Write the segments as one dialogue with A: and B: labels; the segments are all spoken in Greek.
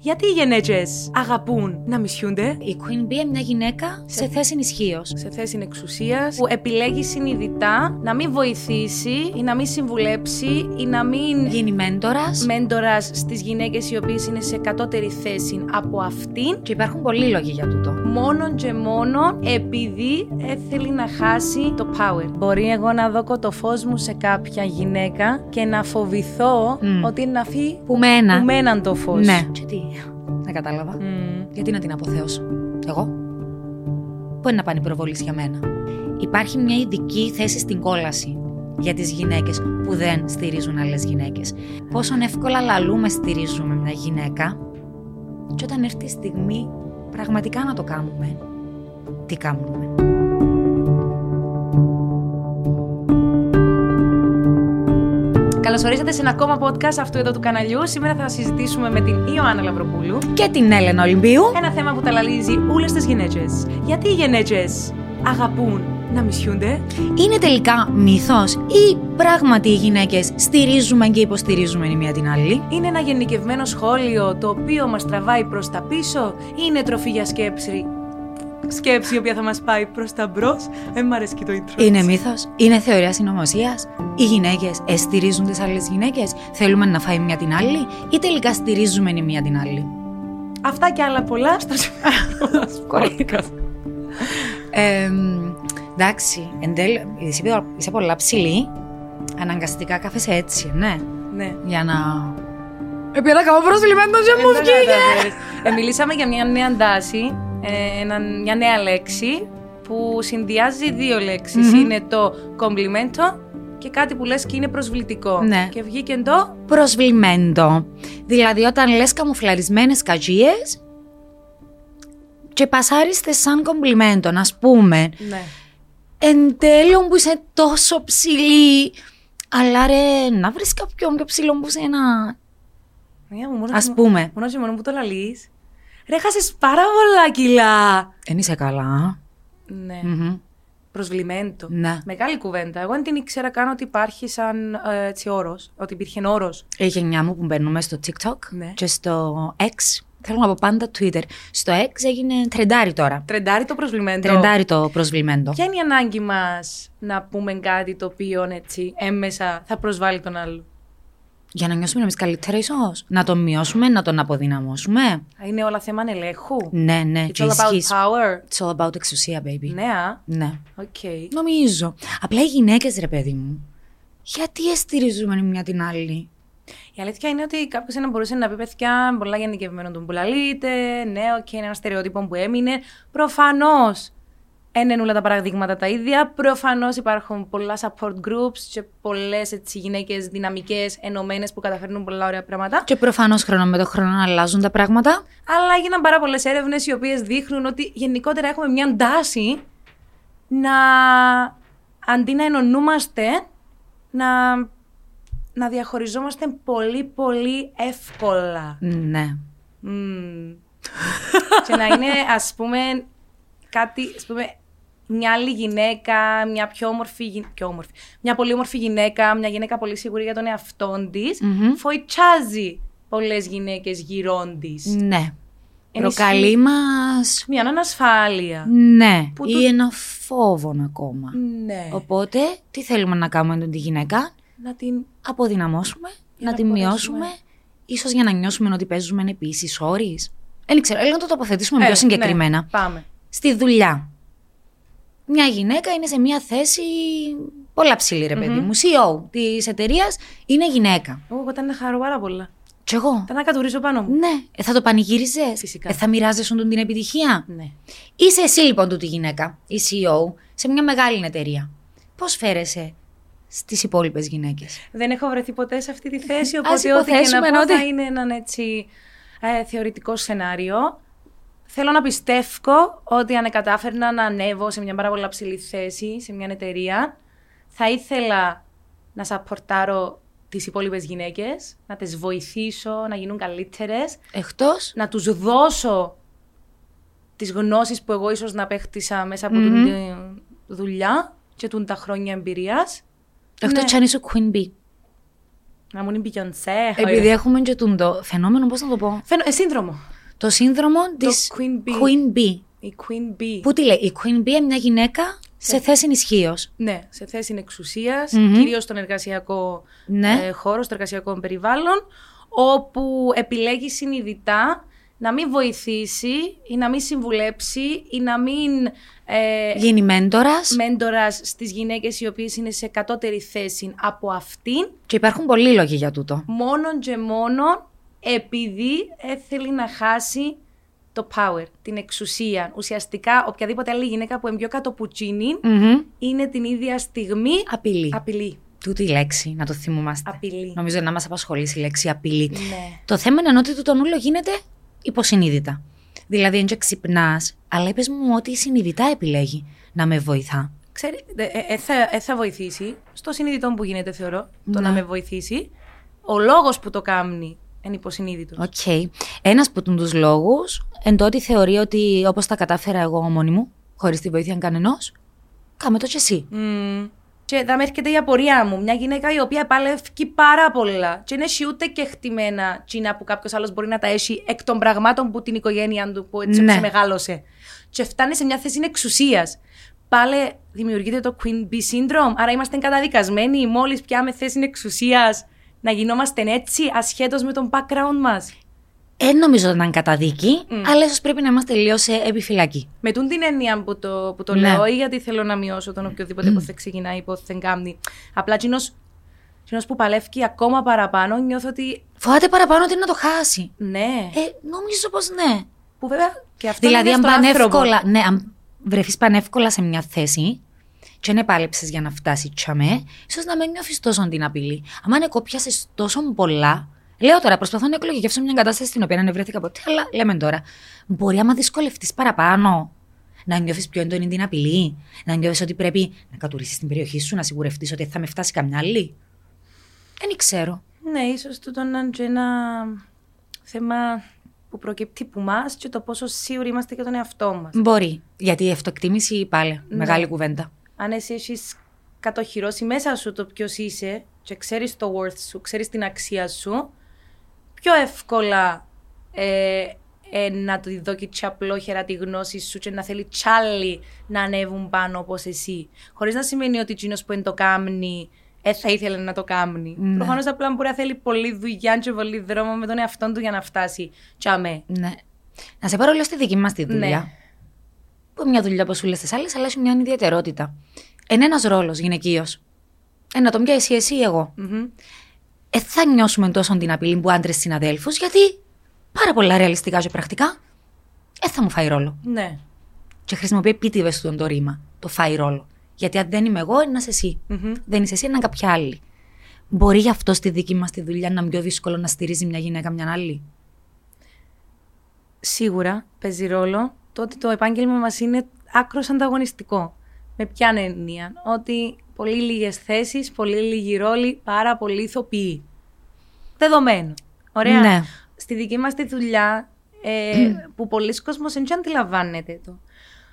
A: Γιατί οι γενέτσε αγαπούν να μισιούνται;
B: Η Queen Bee είναι μια γυναίκα σε θέση ισχύω.
A: σε θέση εξουσίας που επιλέγει συνειδητά να μην βοηθήσει ή να μην συμβουλέψει ή να μην
B: Γίνει μέντορας.
A: μέντορας στις γυναίκες οι οποίες είναι σε κατώτερη θέση από αυτήν.
B: Και υπάρχουν πολλοί λόγοι για τούτο.
A: Μόνο και μόνο επειδή θέλει να χάσει το power. Μπορεί εγώ να δω το φω μου σε κάποια γυναίκα και να φοβηθώ
B: Μμ.
A: ότι είναι να φύγει
B: Που με ένα.
A: που μέναν το φως.
B: Ναι. Και τι; Δεν κατάλαβα. Γιατί να την αποθέωσω. Εγώ. Πού είναι να πάνε οι προβολή για μένα. Υπάρχει μια ειδική θέση στην κόλαση για τις γυναίκες που δεν στηρίζουν άλλες γυναίκες. Πόσο εύκολα λαλούμε στηρίζουμε μια γυναίκα και όταν έρθει η στιγμή πραγματικά να το κάνουμε. Τι κάνουμε.
A: Καλώ ορίσατε σε ένα ακόμα podcast αυτού εδώ του καναλιού. Σήμερα θα συζητήσουμε με την Ιωάννα Λαυροπούλου
B: Και την Έλενα Ολυμπίου.
A: ένα θέμα που ταλαλίζει όλες τις γυναίκε. Γιατί οι γυναίκε αγαπούν να μισιούνται,
B: Είναι τελικά μύθος ή πράγματι οι γυναίκες στηρίζουμε και υποστηρίζουμε η μία την άλλη;
A: είναι ένα γενικευμένο σχόλιο το οποίο μας τραβάει προς τα πίσω, ή είναι τροφή για σκέψη; Σκέψη η οποία θα μας πάει προς τα μπρος. Δεν μ' αρέσει και το intro.
B: Είναι μύθος, είναι θεωρία συνωμοσίας. Οι γυναίκες εστηρίζουν τις άλλες γυναίκες, θέλουμε να φάει μια την άλλη ή τελικά στηρίζουμε η μία την άλλη;
A: Αυτά και άλλα πολλά στο
B: Κορεκτικά. Ε, εντάξει, εν τέλει, είσαι, είσαι πολλά ψηλή. Αναγκαστικά κάθεσαι έτσι, ναι.
A: Ναι.
B: Για να. Επειδή να κάνω προσβλημένο και μου
A: Ε,
B: βγήκε.
A: κατάλαβες. Ε, μιλήσαμε για μια νέα τάση, ε, ένα- μια νέα λέξη που συνδυάζει δύο λέξεις.
B: Μμμ.
A: Είναι το κομπλιμέντο και κάτι που λες και είναι προσβλητικό.
B: Ναι.
A: Και βγήκε το
B: Προσβλημέντο. Δηλαδή όταν λες καμουφλαρισμένες καζίες και πασάριστες σαν κομπλιμέντο, να πούμε.
A: ναι.
B: Εν τέλει που είσαι τόσο ψηλή. Αλλά ρε, να βρεις κάποιον πιο ψηλό που σένα.
A: Μια μου, μόνος
B: Ας
A: και-
B: πούμε.
A: Μόνος και μόνο που το λαλείς. Ρε, χάσες πάρα πολλά κιλά.
B: Δεν είσαι καλά.
A: Ναι.
B: Μμμ.
A: Προσβλημέντο.
B: Ναι.
A: Μεγάλη κουβέντα. Εγώ δεν την ήξερα καν ότι υπάρχει σαν ε, έτσι όρος. Ότι υπήρχε όρος.
B: Η γενιά μου που μπαίνουμε στο TikTok
A: Ναι.
B: και στο X. Θέλω να πω πάντα Twitter. Στο X έγινε τρεντάρι τώρα.
A: Τρεντάρι το προσβλημέντο.
B: Τρεντάρι το προσβλημέντο.
A: Ποια είναι η ανάγκη μας να πούμε κάτι το οποίο έτσι έμμεσα θα προσβάλλει τον άλλο;
B: Για να νιώσουμε εμείς καλύτερα, ίσως; Να τον μειώσουμε, να τον αποδυναμώσουμε;
A: Είναι όλα θέμα ελέγχου.
B: Ναι, ναι,
A: It's
B: και
A: all about
B: ισχύς.
A: power.
B: It's all about εξουσία, baby.
A: Ναι, α.
B: Ναι.
A: Οκ.
B: Νομίζω. Απλά οι γυναίκες, ρε παιδί μου, γιατί εν στηρίζουμε η μια την άλλη;
A: Η αλήθεια είναι ότι κάποιος να μπορούσε να πει παιδιά πολλά γενικευμένο τούτον που λαλείτε. Ναι, οκ, είναι ένα στερεότυπο που έμεινε. Προφανώς δεν είναι όλα τα παραδείγματα τα ίδια. Προφανώς υπάρχουν πολλά support groups και πολλές γυναίκες δυναμικές, ενωμένες που καταφέρνουν πολλά ωραία πράγματα.
B: Και προφανώς χρόνο με το χρόνο αλλάζουν τα πράγματα.
A: Αλλά έγιναν πάρα πολλές έρευνες οι οποίες δείχνουν ότι γενικότερα έχουμε μια τάση να αντί να ενωνούμαστε, να, να διαχωριζόμαστε πολύ πολύ εύκολα.
B: Ναι.
A: Μμμ. και να είναι ας πούμε κάτι, ας πούμε, μια άλλη γυναίκα, μια πιο όμορφη, γυ- πιο όμορφη, μια πολύ όμορφη γυναίκα, μια γυναίκα πολύ σίγουρη για τον εαυτό της,
B: Μμμ.
A: φοητσάζει πολλές γυναίκες γύρω της.
B: Ναι.
A: Ενισχύει-
B: Προκαλεί μας.
A: Μια ανασφάλεια.
B: Ναι.
A: Που
B: Ή
A: το-
B: ένα φόβο ακόμα.
A: Ναι.
B: Οπότε, τι θέλουμε να κάνουμε με τη γυναίκα,
A: Να την...
B: αποδυναμώσουμε,
A: Για
B: να,
A: να
B: τη
A: μπορέσουμε.
B: μειώσουμε, ίσως για να νιώσουμε ότι παίζουμε επίσης όρει. Δεν ξέρω, έλα να το τοποθετήσουμε
A: Ε,
B: πιο συγκεκριμένα.
A: ναι, πάμε.
B: Στη δουλειά. Μια γυναίκα είναι σε μια θέση πολλά ψηλή, ρε παιδί μου. CEO της εταιρείας είναι γυναίκα.
A: Εγώ εγώ ήταν να χαρώ πάρα πολλά.
B: Κι εγώ.
A: Ήταν να κατουρίσω πάνω μου.
B: Ναι, ε, θα το πανηγύριζες;
A: Φυσικά.
B: Ε, θα μοιράζεσαι τον την επιτυχία;
A: Ναι.
B: Είσαι εσύ λοιπόν τούτη γυναίκα, η CEO, σε μια μεγάλη εταιρεία. Πώς φέρεσαι στις υπόλοιπες γυναίκες;
A: Δεν έχω βρεθεί ποτέ σε αυτή τη θέση,
B: Ας
A: οπότε ό,τι και να
B: υποθέσουμε
A: πω
B: ότι-
A: θα είναι έναν έτσι ε, θεωρητικό σενάριο. Θέλω να πιστεύω ότι αν κατάφερνα να ανέβω σε μια πάρα πολύ ψηλή θέση, σε μια εταιρεία, θα ήθελα να σαπορτάρω τις υπόλοιπες γυναίκες, να τις βοηθήσω να γίνουν καλύτερες,
B: Εκτός;
A: να τους δώσω τις γνώσεις που εγώ ίσως να παίχτησα μέσα από
B: Μμμ.
A: την δουλειά και τούν τα χρόνια εμπειρίας.
B: Εκτός
A: Ναι.
B: αν είσαι Queen Bee.
A: Να μου είναι Beyoncé.
B: Επειδή έχουμε και το φαινόμενο, πώς να το πω;
A: Φαινο... Ε, σύνδρομο.
B: Το σύνδρομο της
A: Queen Bee.
B: Queen Bee.
A: Η Queen Bee.
B: Που τι λέει, η Queen Bee είναι μια γυναίκα σε θέση ισχύω.
A: Ναι, σε θέση εξουσίας,
B: Μμμ.
A: κυρίως στον εργασιακό
B: Ναι.
A: ε, χώρο, στο εργασιακό περιβάλλον, όπου επιλέγει συνειδητά να μην βοηθήσει ή να μην συμβουλέψει ή να μην ε,
B: Γίνει μέντορας.
A: μέντορας στις γυναίκες οι οποίες είναι σε κατώτερη θέση από αυτήν,
B: Και υπάρχουν πολλοί λόγοι για τούτο.
A: μόνον και μόνον επειδή ε, θέλει να χάσει το power, την εξουσία. Ουσιαστικά, οποιαδήποτε άλλη γυναίκα που είναι πιο κάτω που τσίνη,
B: Μμμ.
A: είναι την ίδια στιγμή
B: Απειλή.
A: απειλή.
B: Τούτη η λέξη, να το θυμούμαστε.
A: Απειλή.
B: Νομίζω να μας απασχολήσει η λέξη απειλή.
A: Ναι.
B: Το θέμα είναι ότι το τονούλο γίνεται υποσυνείδητα. Δηλαδή, δεν ξυπνάς, αλλά είπες μου ότι συνειδητά επιλέγει να με βοηθά.
A: Ξέρει, ε, ε, θα, ε, θα βοηθήσει. Στο συνειδητό που γίνεται, θεωρώ, το
B: Ναι.
A: να με βοηθήσει. Ο λόγος που το κάνει είναι υποσυνείδητος.
B: Οκ. Ένας από τους λόγους εν το ότι θεωρεί ότι όπως τα κατάφερα εγώ μόνη μου, χωρίς τη βοήθεια κανενός, κάμε το κι εσύ.
A: Μμμ. Και θα με έρχεται η απορία μου. Μια γυναίκα η οποία παλεύει πάρα πολλά. Και δεν έχει ούτε και κεκτημένα τζείνα που κάποιος άλλος μπορεί να τα έχει εκ των πραγμάτων που την οικογένεια του που έτσι
B: Ναι.
A: ναι. μεγάλωσε. Και φτάνει σε μια θέση εξουσίας. Πάλι δημιουργείται το Queen Bee Syndrome. Άρα είμαστε καταδικασμένοι μόλις πιάμε θέση εξουσίας να γινόμαστε έτσι ασχέτως με τον background μας.
B: Δεν νομίζω ότι ήταν καταδίκη, αλλά ίσως πρέπει να είμαστε λίγο σε επιφυλακή.
A: Με τούν την έννοια που το, που το
B: Ναι.
A: λέω, ή γιατί θέλω να μειώσω τον οποιοδήποτε που θα ξεκινάει ή που θα κάνει. Απλά κοινός, κοινός που παλεύει ακόμα παραπάνω, νιώθω ότι
B: Φοβάται παραπάνω ότι να το χάσει.
A: ναι.
B: Ε, νομίζω πως ναι.
A: Που βέβαια και αυτό
B: Δηλαδή,
A: είναι
B: αν
A: στον άνθρωπο.
B: πανεύκολα, ναι, αν βρεθείς πανεύκολα σε μια θέση και δεν πάλεψε για να φτάσει τσαμέ, ίσως να μην νιώθεις τόσο την απειλή. Αν είναι κόπιασε τόσο πολλά, λέω τώρα, προσπαθώ να εκλογικεύσω μια κατάσταση στην οποία δεν βρέθηκα ποτέ, αλλά λέμε τώρα, μπορεί άμα δυσκολευτείς παραπάνω. Να νιώθεις πιο έντονη την απειλή, να νιώθεις ότι πρέπει να κατουρίσεις την περιοχή σου, να σιγουρευτείς ότι θα με φτάσει καμιά άλλη. Δεν ξέρω.
A: Ναι, ίσως τούτο να είναι και ένα θέμα που προκύπτει από εμάς και το πόσο σίγουροι είμαστε για τον εαυτό μας.
B: Μπορεί. Γιατί η αυτοεκτίμηση πάλι.
A: Ναι.
B: Μεγάλη κουβέντα.
A: Αν εσύ έχεις κατοχυρώσει μέσα σου το ποιος είσαι και ξέρεις το worth σου, ξέρεις την αξία σου, πιο εύκολα ε, ε, να του δώσει απλόχερα τη γνώση σου και να θέλει τσάλι να ανέβουν πάνω όπως εσύ. Χωρίς να σημαίνει ότι εκείνος που είναι το κάμνη ε, θα ήθελε να το κάνει.
B: Ναι.
A: Προφανώς απλά μπορεί να θέλει πολλή δουλειά και πολύ δρόμο με τον εαυτό του για να φτάσει. Τσαμέ.
B: Ναι. Να σε πάρω λίγο στη δική μας τη δουλειά.
A: Ναι.
B: Που είναι μια δουλειά όπω όλε τι άλλες, αλλά έχει μια ιδιαιτερότητα. Είναι ένας ρόλος γυναικείος. Ε, να τον πιάσει εσύ ή εγώ.
A: Μμμ.
B: Ε, θα νιώσουμε τόσο την απειλή που άντρες συναδέλφους, γιατί πάρα πολλά ρεαλιστικά και πρακτικά ε, θα μου φάει ρόλο.
A: Ναι.
B: Και χρησιμοποιεί επίτηδες του το ρήμα. Το φάει ρόλο. Γιατί αν δεν είμαι εγώ, είναι να είσαι εσύ.
A: Μμμ.
B: Δεν είσαι εσύ, είναι κάποια άλλη. Μπορεί γι' αυτό στη δική μας τη δουλειά να είναι πιο δύσκολο να στηρίζει μια γυναίκα μια άλλη;
A: Σίγουρα παίζει ρόλο το ότι το επάγγελμα μας είναι άκρος ανταγωνιστικό. Με ποια έννοια, ότι πολύ λίγες θέσεις, πολύ λίγοι ρόλοι, πάρα πολλοί ηθοποιοί. Δεδομένο. Ωραία.
B: Ναι.
A: Στη δική μας τη δουλειά, ε, που πολλοί κόσμος δεν αντιλαμβάνεται το,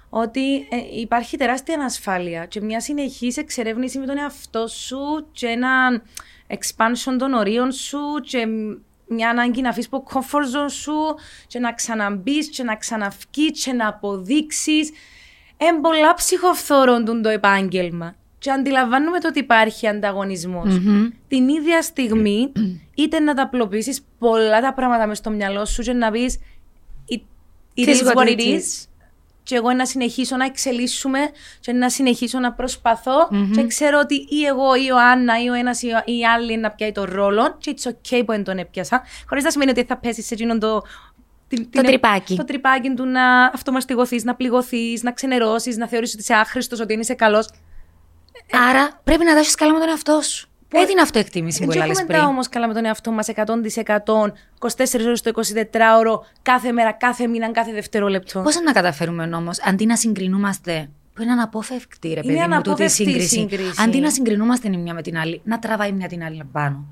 A: ότι ε, υπάρχει τεράστια ανασφάλεια και μια συνεχής εξερεύνηση με τον εαυτό σου και ένα expansion των ορίων σου και μια ανάγκη να αφήσεις από comfort zone σου και να ξαναμπείς και να ξαναυκείς και να αποδείξεις. Εν πολλά ψυχοφθόρων το επάγγελμα. Και αντιλαμβάνουμε το ότι υπάρχει ανταγωνισμός. Την ίδια στιγμή, είτε να τα απλοποιήσεις πολλά τα πράγματα μες στο μυαλό σου και να πεις it, it
B: It is
A: is
B: what
A: what
B: it
A: it is και εγώ να συνεχίσω να εξελίσσουμε και να συνεχίσω να προσπαθω και ξέρω ότι ή εγώ ή ο Άννα ή ο ένας ή, ο, ή η άλλη να πιάει το ρόλο και it's okay που δεν τον έπιασα χωρίς να σημαίνει ότι θα πέσεις σε εκείνον το την- την-
B: τρυπάκι.
A: Το τρυπάκι του να αυτομαστιγωθείς, να πληγωθείς, να ξενερώσεις, να θεωρήσεις ότι είσαι άχρηστος, ότι δεν είσαι καλός.
B: Άρα πρέπει να δώσει καλά με τον εαυτό σου. Ε, την αυτοεκτίμηση που
A: Δεν
B: έλεγες
A: έχουμε
B: πριν;
A: τα όμως καλά με τον εαυτό μας 100%, 24 ώρες το 24ωρο, κάθε μέρα, κάθε μήνα, κάθε δευτερόλεπτο.
B: Πώς να καταφέρουμε όμως, αντί να συγκρινούμαστε. Που είναι αναπόφευκτη, ρε
A: Είναι
B: παιδί μου, τούτη η
A: αναπόφευκτη η
B: σύγκριση.
A: σύγκριση.
B: Αντί να συγκρινούμαστε η μια με την άλλη, να τραβάει μια την άλλη πάνω.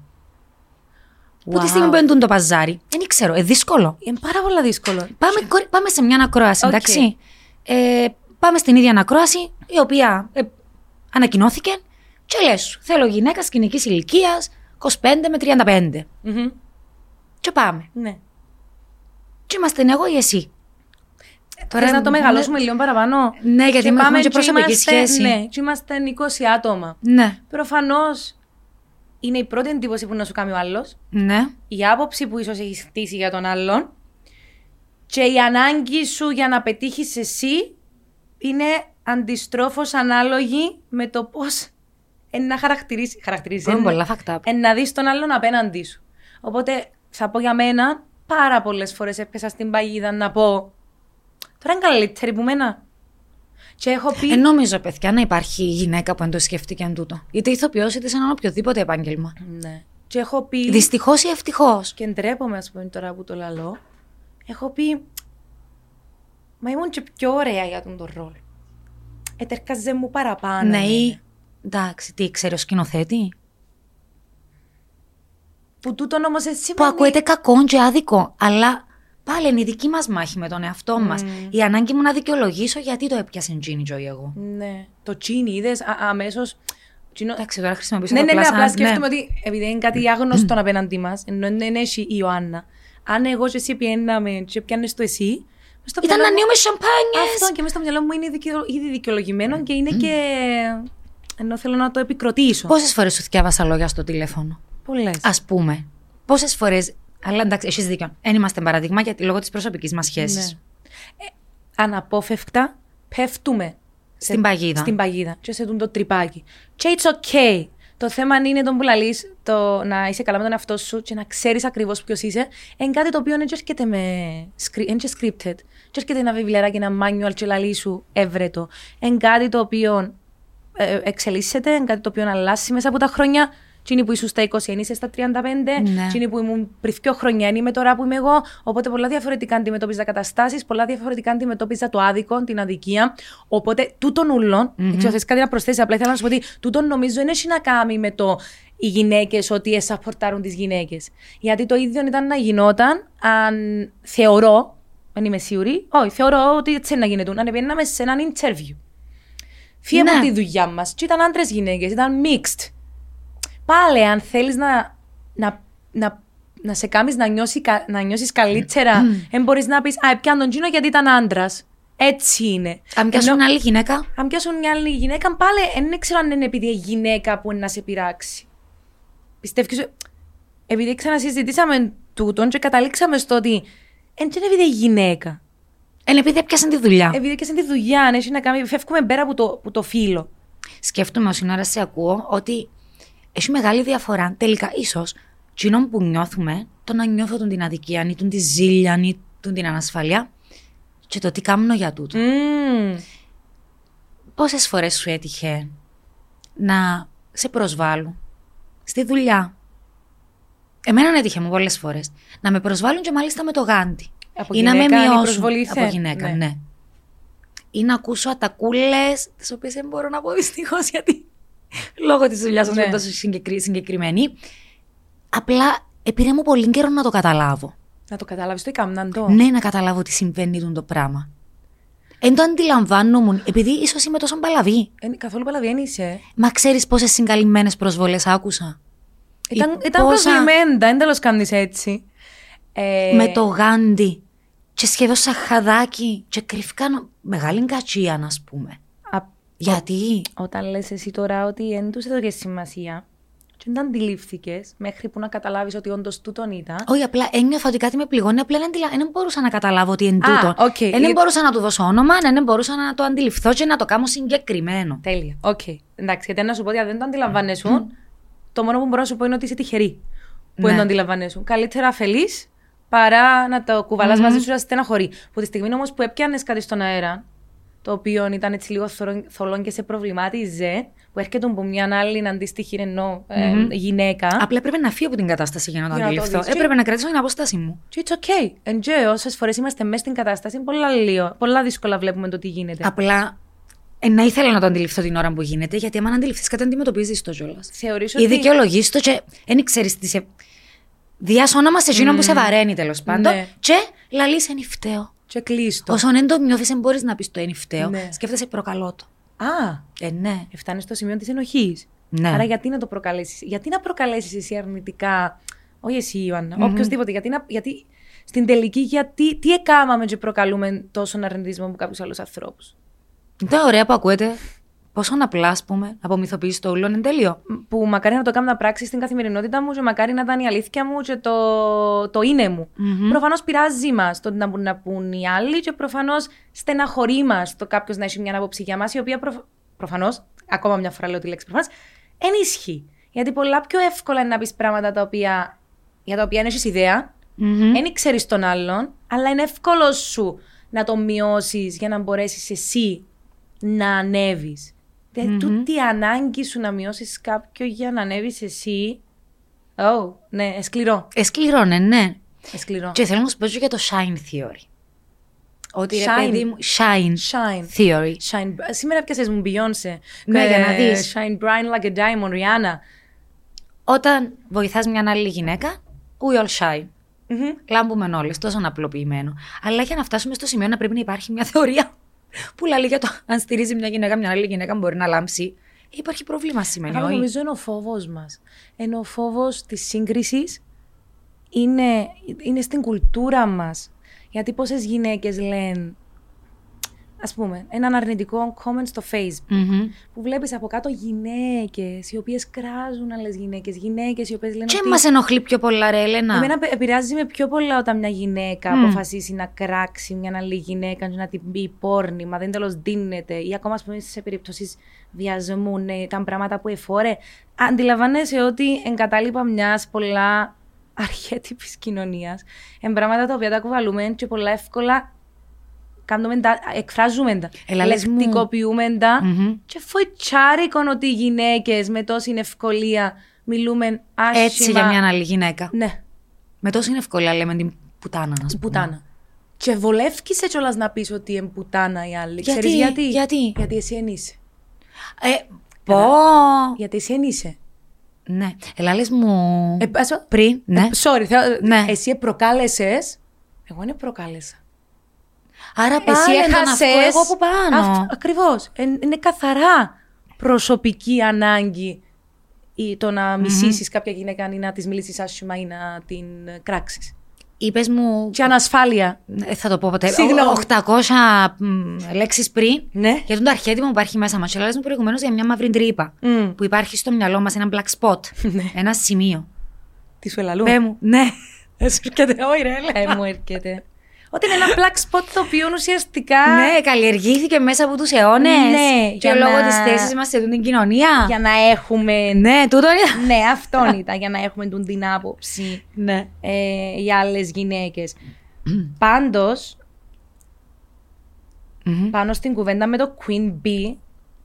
B: Που τη
A: Wow.
B: στιγμή που εντούν το παζάρι, δεν ξέρω, ε, δύσκολο.
A: Είναι πάρα πολύ δύσκολο.
B: Πάμε, κορ- πάμε σε μια ακρόαση,
A: Οκ.
B: εντάξει. Ε, πάμε στην ίδια ακρόαση, η οποία ε, ανακοινώθηκε και λες: Θέλω γυναίκα σκηνικής ηλικίας, 25 με 35.
A: Μμμ.
B: Και πάμε.
A: Ναι.
B: Και είμαστε εγώ ή εσύ.
A: Τώρα να το μεγαλώσουμε λίγο παραπάνω;
B: Ναι, γιατί έχουμε
A: πάμε
B: και προσωπική
A: είμαστε-
B: σχέση.
A: Ναι, και είμαστε 20 άτομα.
B: Ναι.
A: Προφανώς είναι η πρώτη εντύπωση που να σου κάνει ο άλλος,
B: Ναι.
A: η άποψη που ίσως έχεις χτίσει για τον άλλον και η ανάγκη σου για να πετύχεις εσύ είναι αντιστρόφως ανάλογη με το πώς να χαρακτηρίσει. χαρακτηρίσει
B: Είναι
A: εν-
B: πολλά fucked up.
A: εν να δεις τον άλλον απέναντί σου. Οπότε θα πω για μένα, πάρα πολλές φορές έπεσα στην παγίδα να πω. Τώρα είναι καλύτερη που μένα. Και έχω πει.
B: Δεν νομίζω, παιδιά, να υπάρχει γυναίκα που δεν το σκέφτηκε εν τούτο. Είτε ηθοποιός είτε σε έναν οποιοδήποτε επάγγελμα.
A: Ναι. Και έχω πει.
B: Δυστυχώς ή ευτυχώς.
A: Και ντρέπομαι, ας πούμε, τώρα που το λαλώ. Έχω πει. Μα ήμουν και πιο ωραία για τον τον ρόλο. Ετερκάζε μου παραπάνω.
B: Ναι,
A: εμένα.
B: ή. Εντάξει, τι ξέρει ο σκηνοθέτη;
A: Που τούτον όμω εσύ
B: Που ακούεται κακό και άδικο, αλλά πάλι είναι η δική μας μάχη με τον εαυτό μας. Η ανάγκη μου να δικαιολογήσω γιατί το έπιασε Τζίνι Τζόι εγώ.
A: Ναι. Το τσίνι, είδες αμέσως.
B: Εντάξει, τώρα χρησιμοποιήσω
A: Ναι,
B: το
A: ναι, ναι,
B: πλάσα,
A: απλά σκέφτομαι ότι επειδή είναι κάτι άγνωστο απέναντί μας, ενώ δεν έχει η Ιωάννα, αν εγώ και εσύ πιέναμε και πιάνει το εσύ. μες στο
B: Ήταν
A: μυαλό
B: να
A: μου-
B: νιούμε σαμπάνιες.
A: Αυτό και μέσα στο μυαλό μου είναι δικαιο- ήδη δικαιολογημένο και είναι και. Ενώ θέλω να το επικροτήσω.
B: Πόσες φορές σου θυκιάβασα λόγια στο τηλέφωνο;
A: Πολλές.
B: Α πούμε. Πόσες φορές. Αλλά εντάξει, έχεις δίκιο. Δεν είμαστε παράδειγμα γιατί λόγω της προσωπικής μας σχέσης.
A: Ναι. Ε, αναπόφευκτα πέφτουμε
B: Στην παγίδα.
A: στην παγίδα και σε τούν το τρυπάκι. Και it's okay. Το θέμα είναι τον που λαλείς, το να είσαι καλά με τον εαυτό σου και να ξέρεις ακριβώς ποιος είσαι. Είναι κάτι το οποίο δεν έρχεται με σκρι- είναι και scripted. Και έρχεται ένα βιβλιαράκι, ένα manual και λαλείς σου έβρετο. Είναι κάτι το οποίο ε, εξελίσσεται, είναι κάτι το οποίο αλλάζει μέσα από τα χρόνια. Τσίνη που ήσουν στα 20, δεν είσαι στα 35.
B: Ναι.
A: Τσίνη που ήμουν πριν πιο χρόνια, είναι είμαι τώρα που είμαι εγώ. Οπότε πολλά διαφορετικά αντιμετώπιζα καταστάσεις, πολλά διαφορετικά αντιμετώπιζα το άδικο, την αδικία. Οπότε τούτον ούλον, mm-hmm. ξέρω, θες κάτι να προσθέσεις, απλά ήθελα να σου πω ότι τούτον νομίζω δεν έχει να κάνει με το οι γυναίκες ότι εσαπορτάρουν τις γυναίκες. Γιατί το ίδιο ήταν να γινόταν αν θεωρώ, δεν είμαι σίγουρη, όχι, θεωρώ ότι έτσι να γίνεται, αν πήγαμε σε έναν interview. Φύγε
B: Ναι.
A: από τη δουλειά μας. Και ήταν άντρες γυναίκες, ήταν mixed. Πάλι, αν θέλεις να, να, να, να σε κάνεις να, νιώσει, κα- να νιώσεις καλύτερα, δεν μπορείς να πεις Α, πιάνε τον Τζίνο γιατί ήταν άντρας. Έτσι είναι.
B: Αν πιάσουν
A: Ενώ-
B: μια άλλη γυναίκα.
A: αν πιάσουν μια άλλη γυναίκα, πάλι δεν ξέρω αν είναι επειδή η γυναίκα που είναι να σε πειράξει. Πιστεύεις ότι. Επειδή ξανασυζητήσαμε τούτον και καταλήξαμε στο ότι. Δεν είναι επειδή η γυναίκα.
B: Είναι επειδή έπιασαν τη δουλειά.
A: Επειδή και σε τη δουλειά, αν έχει να κάνει. Φεύγουμε πέρα από το, από το φύλλο.
B: Σκέφτομαι όσοι ώρα σε ακούω ότι έχει μεγάλη διαφορά. Τελικά, ίσως, τσινόν που νιώθουμε, το να νιώθω τον την αδικία, ή τον τη ζήλια, ή τον την ανασφαλεία, και το τι κάνω για τούτο.
A: Mm.
B: Πόσες φορές σου έτυχε να σε προσβάλλουν στη δουλειά; Εμένα έτυχε μου πολλές φορές. Να με προσβάλλουν και μάλιστα με το γάντι.
A: Από
B: ή να με
A: γυναίκα, είναι η
B: μειώσουν.
A: προσβολή θε.
B: Από γυναίκα,
A: Ναι.
B: ναι. Ή να ακούσω ατακούλες, τις οποίες δεν μπορώ να πω δυστυχώς γιατί λόγω της δουλειάς σας
A: Ναι.
B: είμαι τόσο συγκεκρι- συγκεκριμένη. Απλά πήρε μου πολύ καιρό να το καταλάβω.
A: Να το καταλάβεις, το έκαναν το.
B: Ναι, να καταλάβω τι συμβαίνει τούτο το πράγμα. Εν το αντιλαμβάνομαι, επειδή ίσως είμαι τόσο παλαβή.
A: Ε, καθόλου παλαβή, δεν είσαι.
B: Μα ξέρεις πόσες συγκαλυμμένες προσβολές άκουσα;
A: Ήταν,
B: Ή
A: ήταν
B: πόσα-
A: προσβλημένη, δεν τέλος κάνεις έτσι. Ε,
B: Με το γάντι. Και σχεδόν σαν χαδάκι. Και κρυφκάνω μεγάλη κατσία, α πούμε.
A: α-
B: Γιατί;
A: Όταν λες εσύ τώρα ότι δεν του έδωκες σημασία και δεν τα αντιλήφθηκες μέχρι που να καταλάβεις ότι όντως τούτον ήταν.
B: Όχι, απλά ένιωθα ότι κάτι με πληγώνει. Απλά δεν, αντιλα- δεν μπορούσα να καταλάβω ότι είναι
A: Α,
B: τούτο.
A: οκ.
B: Δεν
A: Ε,
B: μπορούσα να του δώσω όνομα, δεν μπορούσα να το αντιληφθώ και να το κάνω συγκεκριμένο.
A: Τέλεια. Οκ. Εντάξει, γιατί να σου πω ότι αν δεν το αντιλαμβάνεσαι, το μόνο που μπορώ να σου πω είναι ότι είσαι τυχερή που
B: Ναι.
A: δεν το αντιλαμβάνεσαι. Καλύτερα αφελή παρά να το κουβαλα μαζί σου να στεναχωρεί. Που τη στιγμή όμως που έπιανες κάτι στον αέρα, το οποίο ήταν έτσι λίγο θολό- θολό και σε προβλημάτιζε, που έρχεται από μια άλλη αντίστοιχη ενώ ε, γυναίκα.
B: Απλά έπρεπε να φύγω από την κατάσταση για να το
A: Για να το
B: αντιληφθώ.
A: δεις.
B: Έπρεπε να κρατήσω την απόσταση μου.
A: Και it's okay. And όσες φορές είμαστε μέσα στην κατάσταση, πολλά, λίγο, πολλά δύσκολα βλέπουμε το τι γίνεται.
B: Απλά ε, να ήθελα να το αντιληφθώ την ώρα που γίνεται, γιατί άμα αντιληφθείς κάτι, αντιμετωπίζεις το κιόλας.
A: Θεωρείς
B: Ή
A: ότι.
B: δικαιολογείς το και δεν ξέρεις τις σε. Διάς όνομα σε εκείνον που σε βαραίνει τέλος πάντων.
A: Ναι.
B: Και λαλείς εν φταίω.
A: Και κλείστο.
B: Όσο δεν το νιώθεις, δεν μπορείς να πεις το εν φταίω.
A: Ναι.
B: Σκέφτεσαι προκαλώ το.
A: Α,
B: Ε, ναι.
A: φτάνει στο σημείο της ενοχής.
B: Ναι.
A: Άρα γιατί να το προκαλέσεις, γιατί να προκαλέσεις εσύ αρνητικά, όχι εσύ Ιωάννα, οποιοδήποτε, γιατί, να, γιατί στην τελική, γιατί, τι έκαναμε και προκαλούμε τόσο αρνητισμό από κάποιους άλλους ανθρώπους;
B: Δεν ωραία που ακούετε. Πόσο απλά, α πούμε, να απομυθοποιήσεις το όλο είναι τέλειο;
A: Που μακάρι να το κάνω να πράξει στην καθημερινότητα μου και μακάρι να ήταν η αλήθεια μου και το, το είναι μου.
B: Μμμ.
A: Προφανώς πειράζει μας το να μπουν να πούν οι άλλοι και προφανώς στεναχωρεί μας το κάποιος να έχει μια άποψη για μας, η οποία προ... προφανώς, ακόμα μια φορά λέω τη λέξη προφανώς, ενίσχυει. Γιατί πολλά πιο εύκολα είναι να πεις πράγματα τα οποία, για τα οποία έχεις ιδέα,
B: Μμμ.
A: δεν ξέρεις τον άλλον, αλλά είναι εύκολο σου να το μειώσεις για να μπορέσεις εσύ να ανέβεις.
B: Μμμ.
A: Τούτη η ανάγκη σου να μειώσεις κάποιον για να ανέβεις εσύ. Oh, ναι, ε, σκληρό.
B: Ε, σκληρώνε, ναι.
A: Ε, σκληρό.
B: Και θέλω να σου πω και για το shine theory. Ότι ρε
A: Shine.
B: παιδί μου, shine,
A: Shine.
B: theory.
A: Shine. Σήμερα πιάσες μου Beyoncé.
B: Ναι,
A: Ε,
B: για να δεις.
A: Shine bright like a diamond, Rihanna.
B: Όταν βοηθάς μια άλλη γυναίκα, we all shine.
A: Μμμ.
B: Λάμπουμε όλε, τόσο απλοποιημένο. Αλλά για να φτάσουμε στο σημείο να πρέπει να υπάρχει μια θεωρία που λέει για το αν στηρίζει μια γυναίκα, μια άλλη γυναίκα μπορεί να λάμψει. Υπάρχει πρόβλημα σημαίνει.
A: Αλλά
B: όχι;
A: νομίζω είναι ο φόβος μας. Ενώ ο φόβος της σύγκρισης είναι, είναι στην κουλτούρα μας. Γιατί πόσες γυναίκες λένε, ας πούμε, έναν αρνητικό comment στο facebook.
B: Μμμ.
A: Που βλέπεις από κάτω γυναίκες, οι οποίες κράζουν άλλες γυναίκες. Γυναίκες οι οποίες λένε
B: Και
A: ότι...
B: μας ενοχλεί πιο πολλά, ρε Έλενα.
A: Εμένα πε- επηρεάζει με πιο πολλά όταν μια γυναίκα
B: Μμ.
A: αποφασίσει να κράξει μια άλλη γυναίκα και να την πει πόρνημα, δεν τέλος δίνεται, ή ακόμα ας πούμε, σε περιπτώσεις βιασμού, ναι, τα πράγματα που εφόρε. Αντιλαμβάνεσαι ότι εγκατάλειπα μιας πολλά αρχέτυπης κοινωνίας. Εν πράγματα τα οποία τα κουβαλούμε και πολλά εύκολα κάνουμε τα, εκφράζουμε τα,
B: Έλα, λες μου.
A: λεκτικοποιούμε τα
B: Μμμ.
A: και φοητσάρικον ότι οι γυναίκες με τόση ευκολία μιλούμε άσχημα.
B: Έτσι για μια άλλη γυναίκα.
A: Ναι.
B: Με τόση ευκολία λέμε την πουτάνα, να πούμε.
A: Πουτάνα. Και βολεύκησε κιόλας να πεις ότι είναι πουτάνα η άλλη.
B: Γιατί,
A: Ξέρεις γιατί;
B: γιατί;
A: Γιατί εσύ εν είσαι.
B: Ε, πω.
A: Γιατί εσύ εν είσαι.
B: Ναι. Ελά, λες μου.
A: Ε, ας πω-
B: Πριν, ναι.
A: Ε, sorry, θα-
B: Ναι.
A: εσύ προκάλεσε. Εγώ δεν προκάλεσα.
B: Άρα
A: Εσύ
B: πάλι τον
A: έχασες.
B: αυτό εγώ από πάνω.
A: Ακριβώς. είναι καθαρά προσωπική ανάγκη ή το να μισήσεις κάποια γυναίκα ή να της μιλήσεις άσχημα ή να την κράξεις.
B: Είπες μου.
A: Και ανασφάλεια.
B: Ε, θα το πω ποτέ.
A: Συγγνώμη.
B: 800 λέξεις πριν.
A: Ναι.
B: Για τον το αρχέτυπο που υπάρχει μέσα μας. Και λες μου προηγουμένως για μια μαύρη τρύπα.
A: Μμ.
B: Που υπάρχει στο μυαλό μας ένα black spot.
A: Ναι.
B: ένα σημείο.
A: Τι σου ελαλούν.
B: Πε μου. Ναι. Σου έρχεται, όχι ρε, λέ.
A: Ε, μου έρχεται. Ότι είναι ένα black spot το οποίο ουσιαστικά.
B: Ναι, καλλιεργήθηκε μέσα από τους αιώνες.
A: Ναι,
B: Και
A: για
B: λόγω
A: να-
B: της θέσης μας σε αυτή την κοινωνία.
A: Για να έχουμε.
B: Ναι, τούτο είναι.
A: Ναι, αυτόν ήταν για να έχουμε τον την άποψη
B: Ναι.
A: ε, οι άλλες γυναίκες. Πάντως,
B: Μμμ.
A: πάνω στην κουβέντα με το Queen Bee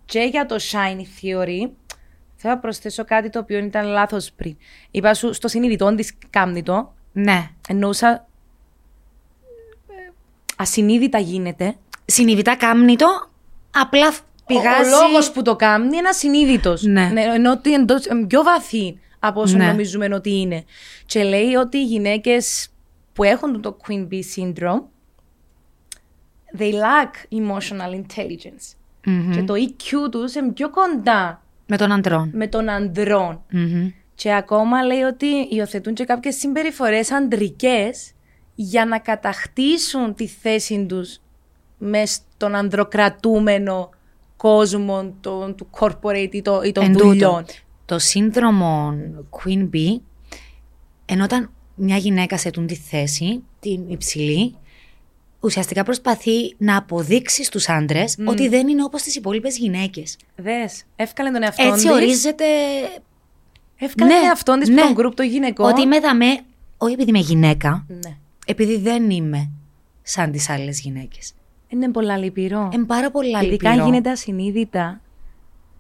A: και για το Shiny Theory, θέλω να προσθέσω κάτι το οποίο ήταν λάθος πριν. Είπα σου στο συνειδητό της κάμνη το,
B: Ναι.
A: εννοούσα. Ε, Ασυνείδητα γίνεται.
B: Συνειδητά κάμνη το, απλά πηγάζει.
A: Ο λόγος που το κάνει είναι ασυνείδητος.
B: Ναι.
A: Ενώ ότι εντός, ε, πιο βαθύ από όσο
B: Ναι.
A: νομίζουμε ότι είναι. Και λέει ότι οι γυναίκες που έχουν το Queen Bee Syndrome, they lack emotional intelligence.
B: Μμμ.
A: Και το EQ τους είναι πιο κοντά
B: Με τον αντρών.
A: με των ανδρών.
B: Μμμ.
A: Και ακόμα λέει ότι υιοθετούν και κάποιες συμπεριφορές ανδρικές για να κατακτήσουν τη θέση τους μες στον ανδροκρατούμενο κόσμο των, του corporate ή, το, ή των
B: Εν τούτο,
A: δουλειών.
B: Το σύνδρομο Queen Bee, ενώ όταν μια γυναίκα σε τούν τη θέση, την υψηλή, ουσιαστικά προσπαθεί να αποδείξει στους άντρες ότι δεν είναι όπως τις υπόλοιπες γυναίκες.
A: Δες, εύκαλε τον εαυτό
B: Έτσι
A: της.
B: ορίζεται
A: Εύκαλε
B: Ναι,
A: τον εαυτό της
B: ναι.
A: που τον γκρουπ των γυναικών.
B: ότι είμαι δαμέ, όχι επειδή είμαι γυναίκα,
A: Ναι.
B: Επειδή δεν είμαι σαν τις άλλες γυναίκες.
A: Είναι πολλά λυπηρό.
B: Είναι πάρα πολλά
A: Ειδικά αν
B: λυπηρό.
A: γίνεται ασυνείδητα,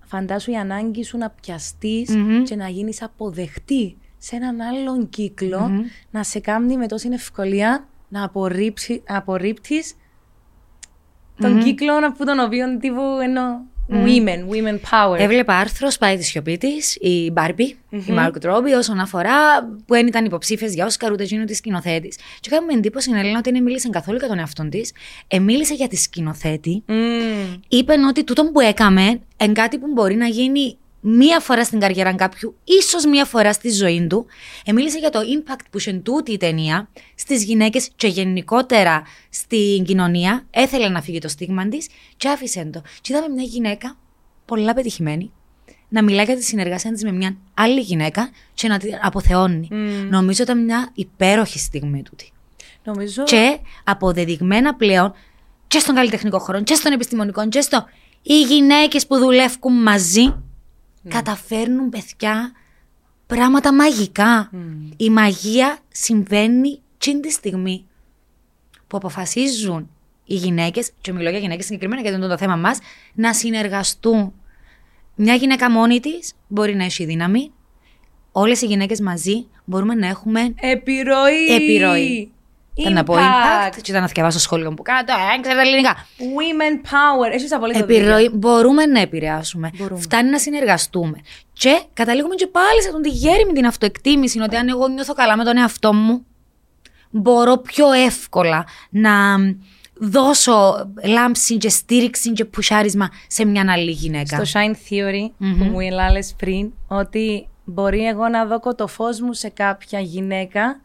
A: φαντάσου η ανάγκη σου να πιαστείς
B: Μμμ.
A: και να γίνεις αποδεκτή σε έναν άλλον κύκλο,
B: Μμμ.
A: να σε κάνει με τόση ευκολία να απορρίψει, απορρίπτεις τον κύκλο από τον οποίο τύπου εννοώ women, women power.
B: Έβλεπα άρθρο Σπάει τη σιωπή της, η Μπάρμπι, η Μάρκ Ρόμπι, όσον αφορά που δεν ήταν υποψήφιες για Όσκαρ ούτε εκείνο της σκηνοθέτης. Και έκανε με εντύπωση η Ελένα ότι δεν μίλησε καθόλου για τον εαυτό της, ε, μίλησε για τη σκηνοθέτη.
A: Μμμ.
B: Είπε ότι τούτο που έκαμε εν κάτι που μπορεί να γίνει μία φορά στην καριέρα κάποιου, ίσως μία φορά στη ζωή του. Ε, μίλησε για το impact που είχε τούτη η ταινία στις γυναίκες και γενικότερα στην κοινωνία. Έθελε να φύγει το στίγμα της και άφησε το. Και είδαμε μια γυναίκα πολλά πετυχημένη να μιλάει για τη συνεργασία της με μια άλλη γυναίκα και να την αποθεώνει. Νομίζω ήταν μια υπέροχη στιγμή τούτη.
A: Νομίζω.
B: Και αποδεδειγμένα πλέον και στον καλλιτεχνικό χώρο και στον επιστημονικό και στο. Οι γυναίκες που δουλεύουν μαζί καταφέρνουν παιδιά πράγματα μαγικά. Η μαγεία συμβαίνει τσιν τη στιγμή που αποφασίζουν οι γυναίκες, και μιλώ για γυναίκες συγκεκριμένα γιατί είναι το θέμα μας, να συνεργαστούν. Μια γυναίκα μόνη της μπορεί να έχει δύναμη. Όλες οι γυναίκες μαζί μπορούμε να έχουμε
A: Επιρροή.
B: επιρροή. Ήταν να πω impact, και ήταν να διαβάσω σχόλιο που κάτω, ε, ξέρετε ελληνικά.
A: Women power. Έχεις απολύτω
B: Επιρροή, μπορούμε να επηρεάσουμε.
A: Μπορούμε.
B: Φτάνει να συνεργαστούμε. Και καταλήγουμε και πάλι σε τον τη γέρη με την αυτοεκτίμηση. Ότι αν εγώ νιώθω καλά με τον εαυτό μου, μπορώ πιο εύκολα να δώσω λάμψη και στήριξη και πουσάρισμα σε μια άλλη γυναίκα.
A: Στο Shine Theory που μου ελάλες πριν ότι μπορεί εγώ να δώκω το φως μου σε κάποια γυναίκα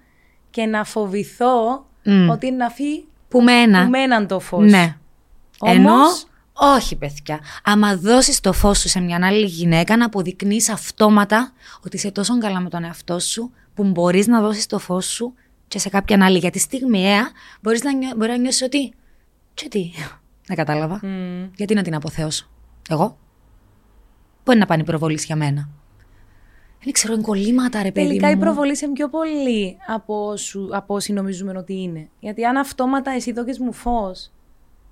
A: και να φοβηθώ
B: Μμ.
A: ότι να φύγει
B: Που μένα.
A: που μέναν το φως.
B: Ναι.
A: Όμως-
B: Ενώ, όχι παιδιά. Άμα δώσεις το φως σου σε μια άλλη γυναίκα, να αποδεικνύεις αυτόματα ότι είσαι τόσο καλά με τον εαυτό σου, που μπορείς να δώσεις το φως σου και σε κάποιαν άλλη. Γιατί στιγμιαία μπορείς να, νιώ, μπορεί να νιώσεις ότι. Και τι. Δεν κατάλαβα.
A: Μμ.
B: Γιατί να την αποθέωσω. Εγώ; Πού είναι να πάνε οι προβολή για μένα. Δεν ξέρω, είναι κολλήματα ρε παιδί
A: Τελικά
B: μου.
A: η προβολή είναι πιο πολύ από, όσου, από όσοι νομίζουμε ότι είναι. Γιατί αν αυτόματα εσύ δώκες μου φως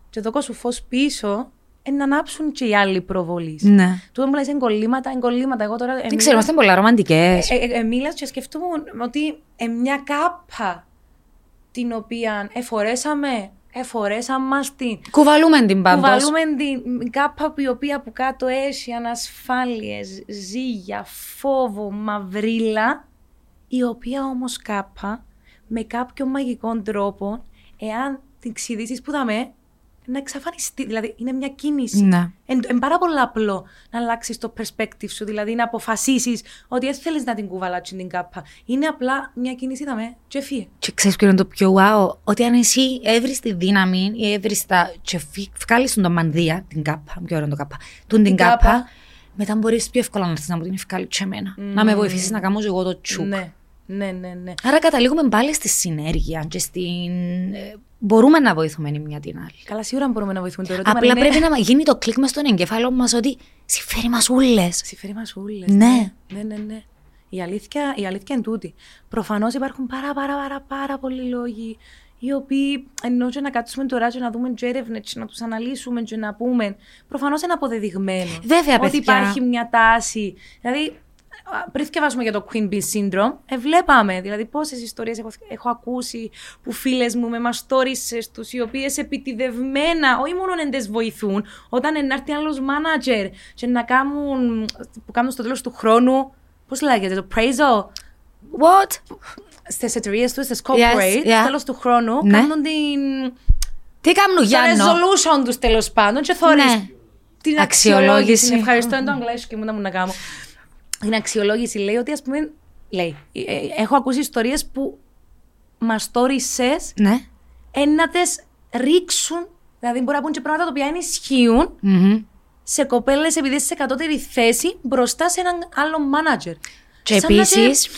A: και δώκω σου φως πίσω, ε, να ανάψουν και οι άλλοι προβολείς.
B: Ναι.
A: Του μου λες εγκολλήματα, εγκολλήματα. Εγώ τώρα
B: Δεν ξέρω, είμαστε πολλά ρομαντικές.
A: Ε, ε, ε, μίλας και σκεφτούμουν ότι ε, μια κάπα την οποία εφορέσαμε, εφορέσαμε μας την.
B: Κουβαλούμε την πάντω.
A: Κουβαλούμε την κάπα που η οποία από κάτω έχει ανασφάλειες, ζύγια, φόβο, μαυρίλα, η οποία όμως κάπα με κάποιο μαγικό τρόπο, εάν την ξυδίσεις που δαμε, να εξαφανιστεί. Δηλαδή είναι μια κίνηση.
B: Ναι.
A: Είναι πάρα πολύ απλό να αλλάξεις το perspective σου, δηλαδή να αποφασίσεις ότι δεν θέλεις να την κουβαλάξει την κάπα. Είναι απλά μια κίνηση, είδαμε, και φύγε.
B: Και ξέρεις ποιο είναι το πιο wow, ότι αν εσύ έβρεις τη δύναμη ή έβρεις τα. και βγάλεις τον το μανδύα, την κάπα, πιο ωραίο το κάπα, τούν την,
A: Την
B: κάπα,
A: κάπα.
B: μετά μπορείς πιο εύκολα να έρθεις να μου την ευκάλει και εμένα. Να με βοηθήσεις να κάνω εγώ το τσουκ.
A: Ναι, ναι, ναι, ναι.
B: Άρα καταλήγουμε πάλι στη συνέργεια και στην. Ε, μπορούμε να βοηθούμε η μια την άλλη.
A: Καλά, σίγουρα μπορούμε να βοηθούμε το ερώτημα.
B: Απλά
A: είναι...
B: πρέπει να γίνει το κλικ με στον εγκέφαλο μας ότι συμφέρει μας ούλες.
A: Συμφέρει μας ούλες.
B: Ναι.
A: ναι, ναι, ναι. Η αλήθεια, η αλήθεια είναι τούτη. Προφανώς υπάρχουν πάρα, πάρα, πάρα, πάρα πολλοί λόγοι οι οποίοι ενώ και να κάτσουμε τώρα και να δούμε και έρευνες και να τους αναλύσουμε και να πούμε. Προφανώς είναι αποδεδειγμένο.
B: Βέβαια,
A: Ότι
B: παιδιά.
A: υπάρχει μια τάση. Δηλαδή, α, πριν διαβάσουμε για το Queen Bee Syndrome, ε, βλέπαμε δηλαδή πόσες ιστορίες έχω, έχω ακούσει που φίλες μου με μαστόρισε τους, οι οποίες επιτιδευμένα, όχι μόνο να τι βοηθούν, όταν ενάρθει άλλος μάνατζερ και να κάνουν, που κάνουν στο τέλος του χρόνου, πώς λέγεται, το appraisal,
B: What?
A: στις εταιρείες τους, στις corporate,
B: yeah.
A: στο τέλος του χρόνου,
B: Ναι.
A: κάνουν την.
B: Τι κάνουν
A: Το
B: Γιάννο;
A: resolution τους τέλος πάντων και θωρείς
B: Ναι.
A: την
B: Αξιολόγηση.
A: αξιολόγηση. Ευχαριστώ, είναι το αγγλέσιο και μου να μου να κάνω. Την αξιολόγηση λέει ότι, ας πούμε, λέει, ε, ε, έχω ακούσει ιστορίες που μαστόρισε
B: Ναι.
A: να τι ρίξουν, δηλαδή μπορεί να πούν και πράγματα τα οποία δεν ισχύουν
B: Μμμ.
A: σε κοπέλες επειδή είσαι σε κατώτερη θέση μπροστά σε έναν άλλο manager.
B: Και
A: Σαν να σε-
B: επίσης.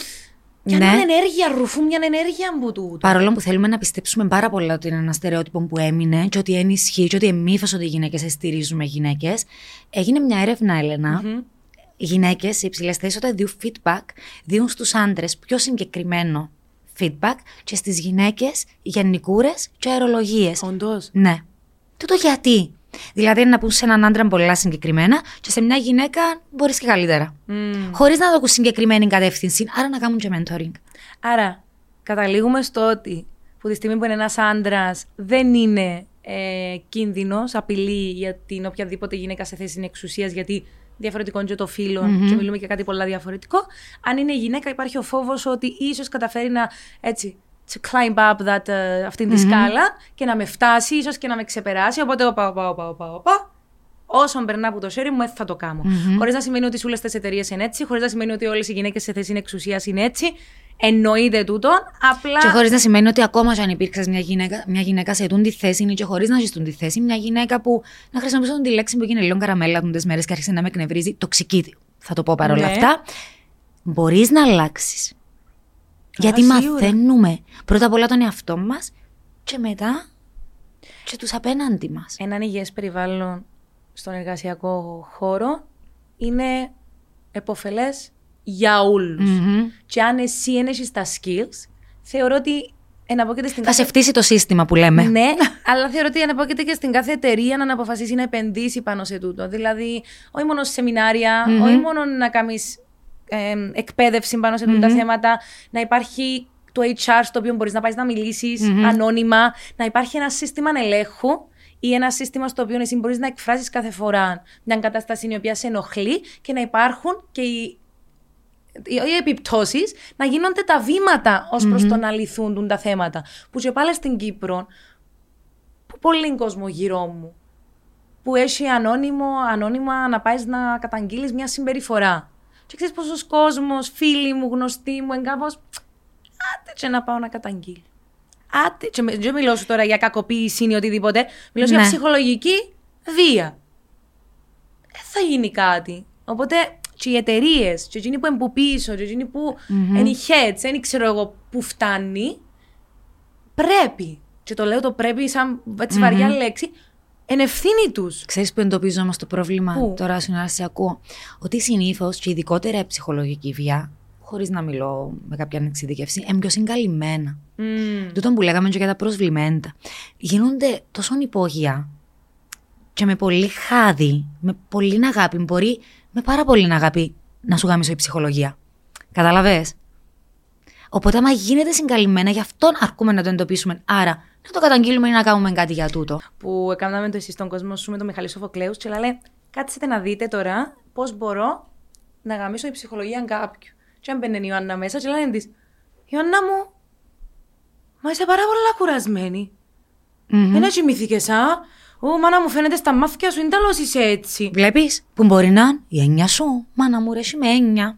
A: Μια
B: Ναι.
A: ενέργεια, ρουφούν μια ενέργεια που τούτο.
B: Παρόλο που θέλουμε να πιστέψουμε πάρα πολλά ότι είναι ένα στερεότυπο που έμεινε και ότι ενισχύει και ότι εμείς ότι οι γυναίκες στηρίζουμε γυναίκες, έγινε μια έρευνα, Έλενα. Οι γυναίκες σε υψηλές θέσεις όταν δίνουν feedback, δίνουν στους άντρες πιο συγκεκριμένο feedback και στις γυναίκες γενικούρες και αερολογίες.
A: Όντως.
B: Ναι. Τούτο γιατί. Δηλαδή να πούν σε έναν άντρα πολλά συγκεκριμένα και σε μια γυναίκα μπορείς και καλύτερα. Χωρίς να δώσουν συγκεκριμένη κατεύθυνση, άρα να κάνουν και mentoring.
A: Άρα, καταλήγουμε στο ότι που τη στιγμή που είναι ένας άντρας δεν είναι ε, κίνδυνος, απειλή για την οποιαδήποτε γυναίκα σε θέση εξουσία, γιατί διαφορετικό είναι και το φύλλο και μιλούμε για κάτι πολλά διαφορετικό. Αν είναι γυναίκα, υπάρχει ο φόβος ότι ίσως καταφέρει να έτσι. To climb up that, ε, αυτήν τη σκάλα και να με φτάσει, ίσως και να με ξεπεράσει. Οπότε, οπα, οπα, οπα, οπα, οπα. Όσον περνά από το χέρι μου, δεν θα το κάνω.
B: Μμμ.
A: Χωρίς να σημαίνει ότι σε όλε τις εταιρείες είναι έτσι, χωρίς να σημαίνει ότι όλες οι γυναίκες σε θέση εξουσίας είναι έτσι. Εννοείται τούτο. Απλά.
B: Και χωρίς να σημαίνει ότι ακόμα και αν υπήρξες μια γυναίκα, μια γυναίκα σε τούν τη θέση ή και χωρίς να ζει τούν τη θέση, μια γυναίκα που. Να χρησιμοποιήσω τη λέξη που έγινε λίγο καραμέλα του μέρες και άρχισε να με εκνευρίζει, τοξική. Θα το πω παρόλα
A: Ναι.
B: αυτά. Μπορείς να αλλάξεις. Γιατί
A: σίγουρα.
B: μαθαίνουμε πρώτα απ' όλα τον εαυτό μας και μετά και τους απέναντι μας.
A: Έναν υγιές περιβάλλον στον εργασιακό χώρο είναι εποφελές για όλους. Και αν εσύ δεν έχεις τα skills, θεωρώ ότι εναπόκειται στην
B: Θα σε φτύσει το σύστημα που λέμε.
A: Ναι, αλλά θεωρώ ότι αναπόκειται και στην κάθε εταιρεία να αποφασίσει να επενδύσει πάνω σε τούτο. Δηλαδή, όχι μόνο σε σεμινάρια, όχι μόνο να κάνεις εκπαίδευση πάνω σε τούτα τα θέματα, να υπάρχει το HR στο οποίο μπορείς να πάεις να μιλησει ανώνυμα, να υπάρχει ένα σύστημα ελέγχου ή ένα σύστημα στο οποίο εσύ μπορείς να εκφράσεις κάθε φορά μια κατάσταση η οποία σε ενοχλεί και να υπάρχουν και οι οι οι επιπτώσεις να γίνονται τα βήματα ως προς το να λυθούν τούν τα θέματα. Που και πάλι στην Κύπρο, που πολύ κόσμο γύρω μου, που έχει ανώνυμο, ανώνυμα να πάεις να καταγγείλεις μια συμπεριφορά. Και ξέρεις πόσος κόσμος, φίλοι μου, γνωστοί μου, εγκάβως, άτε και να πάω να καταγγείλω. Άτε, και με- δεν μιλώ σου τώρα για κακοποίηση ή οτιδήποτε, μιλώ σου για
B: Ναι.
A: ψυχολογική βία δεν θα γίνει κάτι. Οπότε και οι εταιρείες, και εκείνοι που είναι που πίσω, και εκείνοι που είναι οι heads, δεν ξέρω εγώ πού φτάνει, πρέπει. Και το λέω το πρέπει σαν έτσι βαριά λέξη, εν ευθύνη τους.
B: Ξέρεις που εντοπίζω όμω το πρόβλημα
A: Πού;
B: τώρα στην ώρα σε ακούω. Ότι συνήθως και ειδικότερα η ψυχολογική βία, χωρίς να μιλώ με κάποια εξειδικεύση, είναι πιο συγκαλυμμένα. Τούτο που λέγαμε και για τα προσβλημέντα. Γίνονται τόσο υπόγεια και με πολύ χάδι, με πολύ αγάπη. Μπορεί με πάρα πολύ αγάπη να σου γάμισω η ψυχολογία. Κατάλαβε. Οπότε, άμα γίνεται συγκαλυμμένα, γι' αυτόν αρκούμε να το εντοπίσουμε. Άρα, να το καταγγείλουμε ή να κάνουμε κάτι για τούτο.
A: Που έκαναμε το εσύ στον κόσμο σου με τον Μιχαλή Σοφοκλέους, και λέει: Κάτσετε να δείτε τώρα πώς μπορώ να γαμίσω η ψυχολογία κάποιου. Και έμπαινε η Ιωάννα μέσα, και λένε της: Ιωάννα μου, μα είσαι πάρα πολύ κουρασμένη.
B: Μμμ.
A: Δεν κοιμήθηκες, α; Ω, μάνα μου φαίνεται στα μάτια σου, είναι τέλος είσαι έτσι.
B: Βλέπεις που μπορεί να είναι η έννοια σου. Μάνα μου ρέσει με έννοια.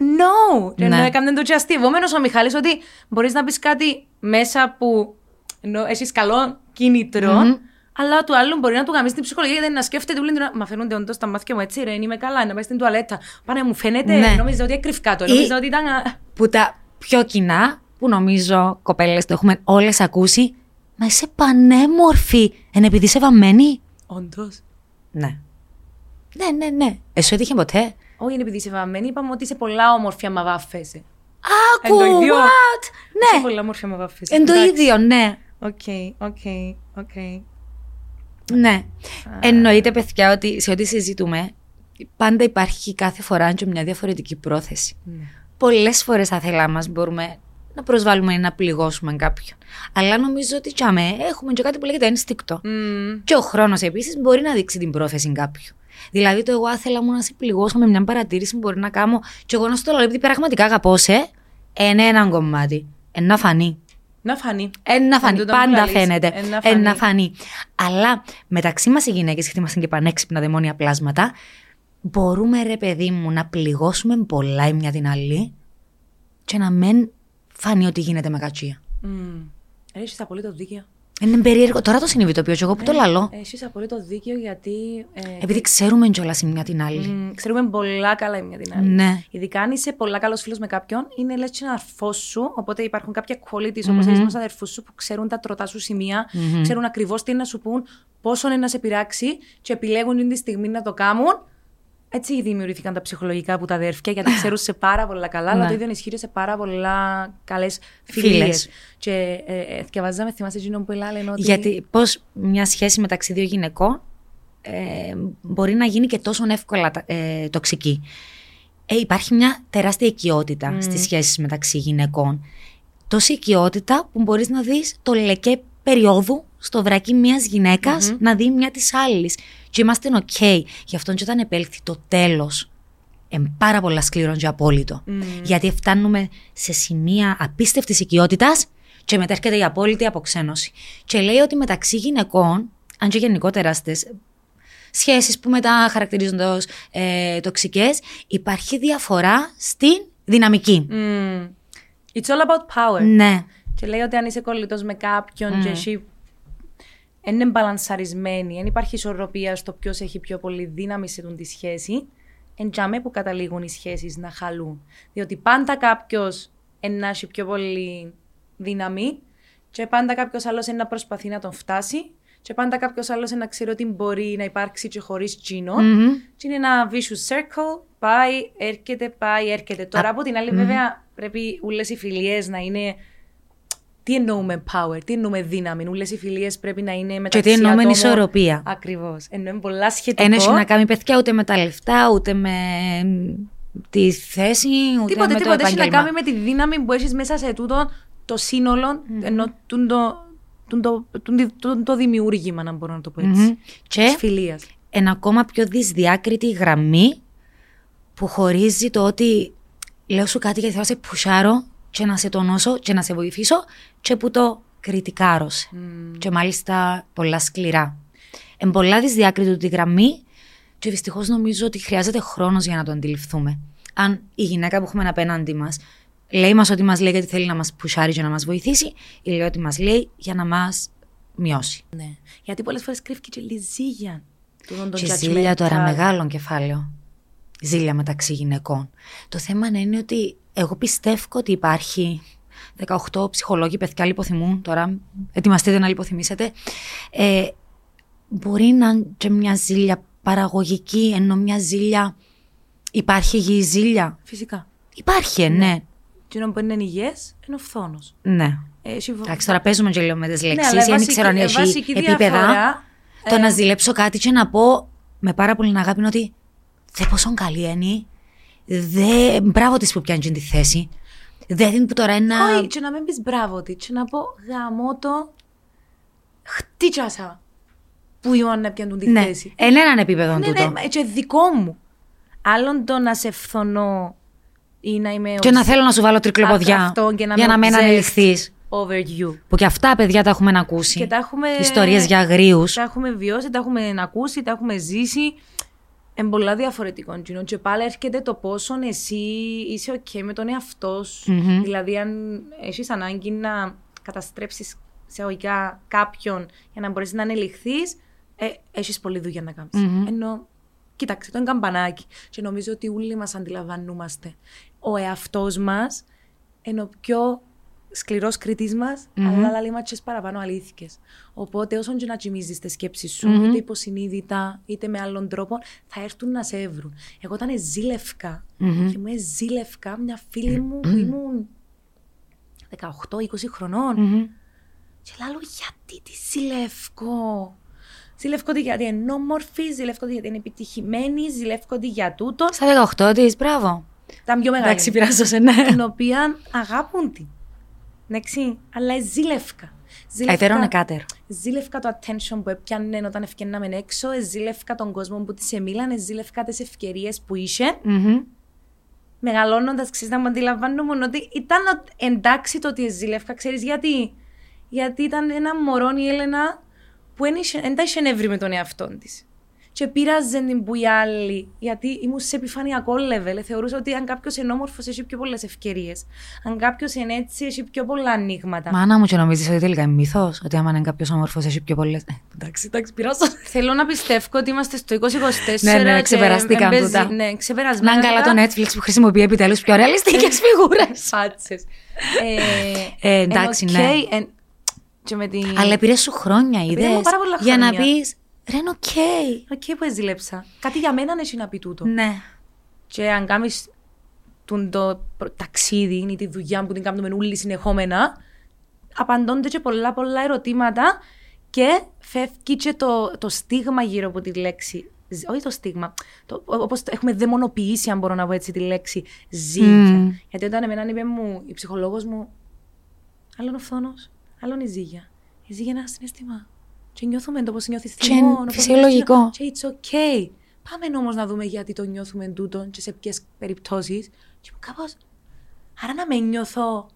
A: No!
B: Ναι.
A: Ενώ έκανε το και αστείβομενος ο Μιχάλης ότι μπορείς να πεις κάτι μέσα που ενώ έχεις καλό κίνητρο,
B: Μμμ.
A: αλλά του άλλου μπορεί να του γαμίσει την ψυχολογία γιατί να σκέφτεται όλη την ώρα. Μα φαίνονται όντως τα μάτια μου έτσι, ρε, είμαι καλά, να πάει στην τουαλέτα. Πάνε, μου φαίνεται,
B: Ναι.
A: νόμιζα ότι έκρυφκα το,
B: Ή-
A: νόμιζα ότι ήταν. α,
B: Που τα πιο κοινά, που νομίζω κοπέλες το έχουμε όλες ακούσει, Μα είσαι πανέμορφη. Εν επειδή είσαι βαμμένη.
A: Όντως.
B: Ναι. Ναι, ναι, ναι. Εσύ έτυχε ποτέ;
A: Όχι, είναι επειδή είσαι βαμμένη, είπαμε ότι είσαι πολλά όμορφη άμα βάφεσαι.
B: Άκου,
A: Εν το ίδιο.
B: what?
A: Είσαι
B: Ναι.
A: πολλά όμορφη άμα βάφεσαι.
B: Εν το
A: Εντάξει.
B: ίδιο, ναι.
A: Οκ, οκ, οκ.
B: Ναι. Εννοείται, παιδιά, ότι σε ό,τι συζητούμε, πάντα υπάρχει κάθε φορά και μια διαφορετική πρόθεση.
A: Ναι.
B: Πολλές φορές άθελά μας μπορούμε να προσβάλλουμε ή να πληγώσουμε κάποιον. Αλλά νομίζω ότι τσάμε έχουμε και κάτι που λέγεται ένστικτο.
A: Μμμ.
B: Και ο χρόνος επίσης μπορεί να δείξει την πρόθεση κάποιου. Δηλαδή, το εγώ άθελα μου να σε πληγώσω με μια παρατήρηση που μπορεί να κάνω, και εγώ να σου το λέω, επειδή πραγματικά αγαπώ σε, είναι έναν κομμάτι. Εν να φανεί.
A: Να φανεί.
B: Εν να φανεί.
A: τούτο που
B: Πάντα
A: λαλείς.
B: φαίνεται.
A: Εν να
B: Εν να
A: φανεί.
B: φανεί. Αλλά μεταξύ μας οι γυναίκες, γιατί είμαστε και πανέξυπνα δαιμόνια πλάσματα, μπορούμε ρε παιδί μου να πληγώσουμε πολλά η μια την άλλη και να μην φανεί ότι γίνεται με κατσία.
A: Μμμ. Έχεις απολύτως δίκιο.
B: Είναι περίεργο. Τώρα το συνειδητοποιώ και εγώ που το λαλώ.
A: Έχεις απολύτως δίκιο γιατί. ε,
B: Επειδή ξέρουμε κιόλας η μια την άλλη.
A: μ, ξέρουμε πολλά καλά η μια την άλλη.
B: Ναι.
A: Ειδικά αν είσαι πολλά καλός φίλος με κάποιον, είναι λες ένα αρφός σου. Οπότε υπάρχουν κάποια qualities όπως έχει με του αδερφούς σου που ξέρουν τα τροτά σου σημεια ξέρουν ακριβώς τι είναι να σου πούν, πόσο είναι να σε πειράξει και επιλέγουν την τη στιγμή να το κάνουν. Έτσι δημιουργήθηκαν τα ψυχολογικά από τα αδέρφια, γιατί ξέρουν σε πάρα πολλά καλά, αλλά
B: Ναι.
A: το ίδιο ισχύει σε πάρα πολλά καλές φιλίες.
B: Φίλες.
A: Και ε, ε, διαβάζαμε, θυμάσαι εκείνο που έλεγε ότι.
B: Γιατί πώς μια σχέση μεταξύ δύο γυναικών ε, μπορεί να γίνει και τόσο εύκολα ε, τοξική. Ε, υπάρχει μια τεράστια οικειότητα στις σχέσεις μεταξύ γυναικών. Τόση οικειότητα που μπορείς να δεις το λεκέ περίοδου στο βρακί μιας γυναίκας να δει μια της άλλης. Και είμαστε οκ. Γι' αυτό και όταν επέλθει το τέλος είναι πάρα πολλά σκληρό και απόλυτο. Γιατί φτάνουμε σε σημεία απίστευτης οικειότητας και μετά έρχεται η απόλυτη αποξένωση. Και λέει ότι μεταξύ γυναικών, αν και γενικότερα στις σχέσεις που μετά χαρακτηρίζονται ως ε, τοξικές, υπάρχει διαφορά στην δυναμική.
A: Mm. It's all about power.
B: Ναι.
A: Και λέει ότι αν είσαι κολλητός με κάποιον και εσύ είναι μπαλανσαρισμένη, δεν υπάρχει ισορροπία στο ποιος έχει πιο πολύ δύναμη σε τη σχέση, εντιαμέ που καταλήγουν οι σχέσεις να χαλούν. Διότι πάντα κάποιος να έχει πιο πολύ δύναμη και πάντα κάποιος άλλος να προσπαθεί να τον φτάσει και πάντα κάποιος άλλος να ξέρει ότι μπορεί να υπάρξει και χωρίς τσίνο.
B: Μμμ.
A: Και είναι ένα vicious circle, πάει, έρχεται, πάει, έρχεται. Τώρα από την άλλη, βέβαια, πρέπει όλε οι φιλίες να είναι. Τι εννοούμε power, τι εννοούμε δύναμη. Όλε οι φιλίες πρέπει να είναι μεταξύ
B: τι εννοούμε
A: ατόμων.
B: ισορροπία.
A: Ακριβώς. Εννοούμε πολλά σχετικό.
B: Δεν έχει να κάνει παιδιά ούτε με τα λεφτά, ούτε με μ, τη θέση, ούτε
A: Τίποτε,
B: με
A: τίποτε.
B: το
A: Έχει να
B: επάγγελμα.
A: κάνει με τη δύναμη που έχεις μέσα σε τούτο το σύνολο, ενώ τούν το, τούν το, τούν τη- τούν το δημιούργημα, να μπορώ να το πω έτσι.
B: Μμμ. Και
A: Της φιλίας.
B: ένα ακόμα πιο δυσδιάκριτη γραμμή που χωρίζει το ότι λέω σου κάτι γιατί θέλω να σε πουσάρω και να σε τονώσω και να σε βοηθήσω και που το κριτικάρωσε. Και μάλιστα πολλά σκληρά. Εν πολλά δυσδιάκριτη τη γραμμή και δυστυχώς νομίζω ότι χρειάζεται χρόνος για να το αντιληφθούμε. Αν η γυναίκα που έχουμε απέναντι μας λέει μας ότι μας λέει γιατί θέλει να μας πουσάρει και να μας βοηθήσει ή λέει ότι μας λέει για να μας μειώσει.
A: Ναι. Γιατί πολλές φορές κρύφηκε και λιζίγια. τούτον το
B: Και
A: judgmental.
B: ζήλια τώρα, μεγάλο κεφάλαιο. Ζήλια μεταξύ γυναικών. Το θέμα είναι ότι εγώ πιστεύω ότι υπάρχει 18 ψυχολόγοι, παιδιά λιποθυμούν τώρα, ετοιμαστείτε να λιποθυμήσετε. Ε, μπορεί να είναι και μια ζήλια παραγωγική, ενώ μια ζήλια υπάρχει υγιή ζήλια;
A: Φυσικά.
B: Υπάρχει, ε, ναι.
A: Τι που είναι υγιές είναι ο φθόνος.
B: Ναι. Εντάξει, τώρα παίζουμε και λίγο με τις λέξεις.
A: Ναι, αλλά
B: δεν
A: βασική-
B: ξέρω αν
A: ε,
B: έχει
A: βασική
B: επίπεδα.
A: διαφορά,
B: Το
A: ε,
B: να ζηλέψω κάτι και να πω με πάρα πολύ αγάπη είναι ότι δε πόσο καλή είναι. Δε, μπράβο της που πιάνει τη θέση. Δεν είναι που τώρα είναι να.
A: Όχι, και να μην πεις μπράβο της, και να πω γαμώ το. Χτύτσασα. Που η Ιωάννα πιάνουν τη
B: Ναι,
A: θέση.
B: εν έναν επίπεδο
A: Ναι,
B: τούτο.
A: ναι, μα- και δικό μου. Άλλον το να σε φθονώ ή να είμαι
B: Και να θέλω να σου βάλω τρικλοποδιά
A: Αυτό και να
B: για
A: με
B: να μην
A: obsessed.
B: ανελιχθείς.
A: over you.
B: Που και αυτά παιδιά τα έχουμε ακούσει.
A: Και τα έχουμε...
B: Ιστορίες για αγρίους.
A: Τα έχουμε βιώσει, τα έχουμε ακούσει, τα έχουμε ζήσει. Είναι πολλά διαφορετικό. Τζινό. Και πάλι έρχεται το πόσο εσύ είσαι ok με τον εαυτό σου.
B: Μμμ.
A: Δηλαδή, αν έχεις ανάγκη να καταστρέψεις σε εγωικά κάποιον για να μπορέσεις να ανελιχθείς, ε, έχεις πολλή δουλειά να κάνεις.
B: Μμμ.
A: Ενώ, κοίταξε, το είναι καμπανάκι. Και νομίζω ότι όλοι μας αντιλαμβανόμαστε. Ο εαυτός μας είναι ο πιο σκληρός κριτής μας, αλλά λέει μα τις παραπάνω αλήθειε. Οπότε, όσο και να τσιμίζει τις σκέψεις σου, είτε υποσυνείδητα, είτε με άλλον τρόπο, θα έρθουν να σε έβρουν. Εγώ όταν ζήλευκα, και μου ζήλευκα μια φίλη μου που ήμουν 18-20 χρονών. Και λέω, γιατί τη ζηλεύω. Ζηλεύω τη γιατί είναι όμορφη, ζηλεύω τη γιατί είναι επιτυχημένη, ζηλεύω τη για τούτο.
B: Στα 18 της, μπράβο.
A: Τα πιο μεγάλη.
B: Εντάξει, πειράζω ναι.
A: Την οποία αγάπουν την. Εντάξει, αλλά ζήλευκα.
B: Αιτερόν εκάτερ.
A: Ζήλευκα το attention που έπιανε όταν ευκαινάμε έξω, ζήλευκα τον κόσμο που της εμίλανε, ζήλευκα τις ευκαιρίες που είχε.
B: Μμμ.
A: Μεγαλώνοντας, ξέρεις να μου αντιλαμβάνομαι ότι ήταν ο- εντάξει το ότι ζήλευκα, ξέρεις γιατί. Γιατί ήταν ένα μωρό η Έλενα που δεν τα είχε νεύρει με τον εαυτό της. Και πείραζε την που οι άλλοι, γιατί ήμουν σε επιφανειακό level. Θεωρούσα ότι αν κάποιος είναι όμορφος, έχει πιο πολλές ευκαιρίες. Αν κάποιος είναι έτσι, έχει πιο πολλά ανοίγματα.
B: Μάνα μου και νομίζεις ότι τελικά είναι μύθος, ότι άμα είναι κάποιος όμορφος έχει πιο πολλέ. εντάξει, εντάξει, πειράζω.
A: Θέλω να πιστεύω ότι είμαστε στο 2024.
B: Ναι, ναι,
A: και
B: ξεπεραστήκαν
A: εμπέζει-
B: τούτα.
A: Ναι,
B: Να
A: ξεπερασμένα.
B: είναι καλά
A: τούτα.
B: το Netflix που χρησιμοποιεί επιτέλους πιο ρεαλιστικές φιγούρες.
A: Φάτσες. Ε,
B: Ε, εντάξει,
A: εν
B: ναι.
A: οκ, εν- Και με την...
B: Αλλά πήρες σου χρόνια, είδες;
A: μου πάρα πολλά
B: Για να
A: χρόνια.
B: πεις. Ρε, είναι οκ.
A: Οκ που έζηλεψα. Κάτι για μένα έχει να πει τούτο.
B: Ναι.
A: Και αν κάνεις τον το προ- ταξίδι ή τη δουλειά που την κάνουμε όλοι συνεχόμενα, απαντώνται και πολλά πολλά ερωτήματα και φεύγει και το, το στίγμα γύρω από τη λέξη. ζ- Όχι το στίγμα. Το, όπως το έχουμε δαιμονοποιήσει, αν μπορώ να πω έτσι τη λέξη, ζήλια.
B: Μμμ.
A: Γιατί όταν εμένα είπε μου, η ψυχολόγος μου, άλλον ο φθόνος, άλλον η ζήλια. Η ζήλια είναι ένα συναίσθημα. Και νιώθουμε το πώς νιώθεις
B: Και
A: θυμό,
B: είναι
A: όπως
B: φυσιολογικό.
A: νιώθεις- Και it's okay. Πάμε όμως να δούμε γιατί το νιώθουμε τούτο και σε ποιες περιπτώσεις. Και μου κάπως, άρα να με νιώθω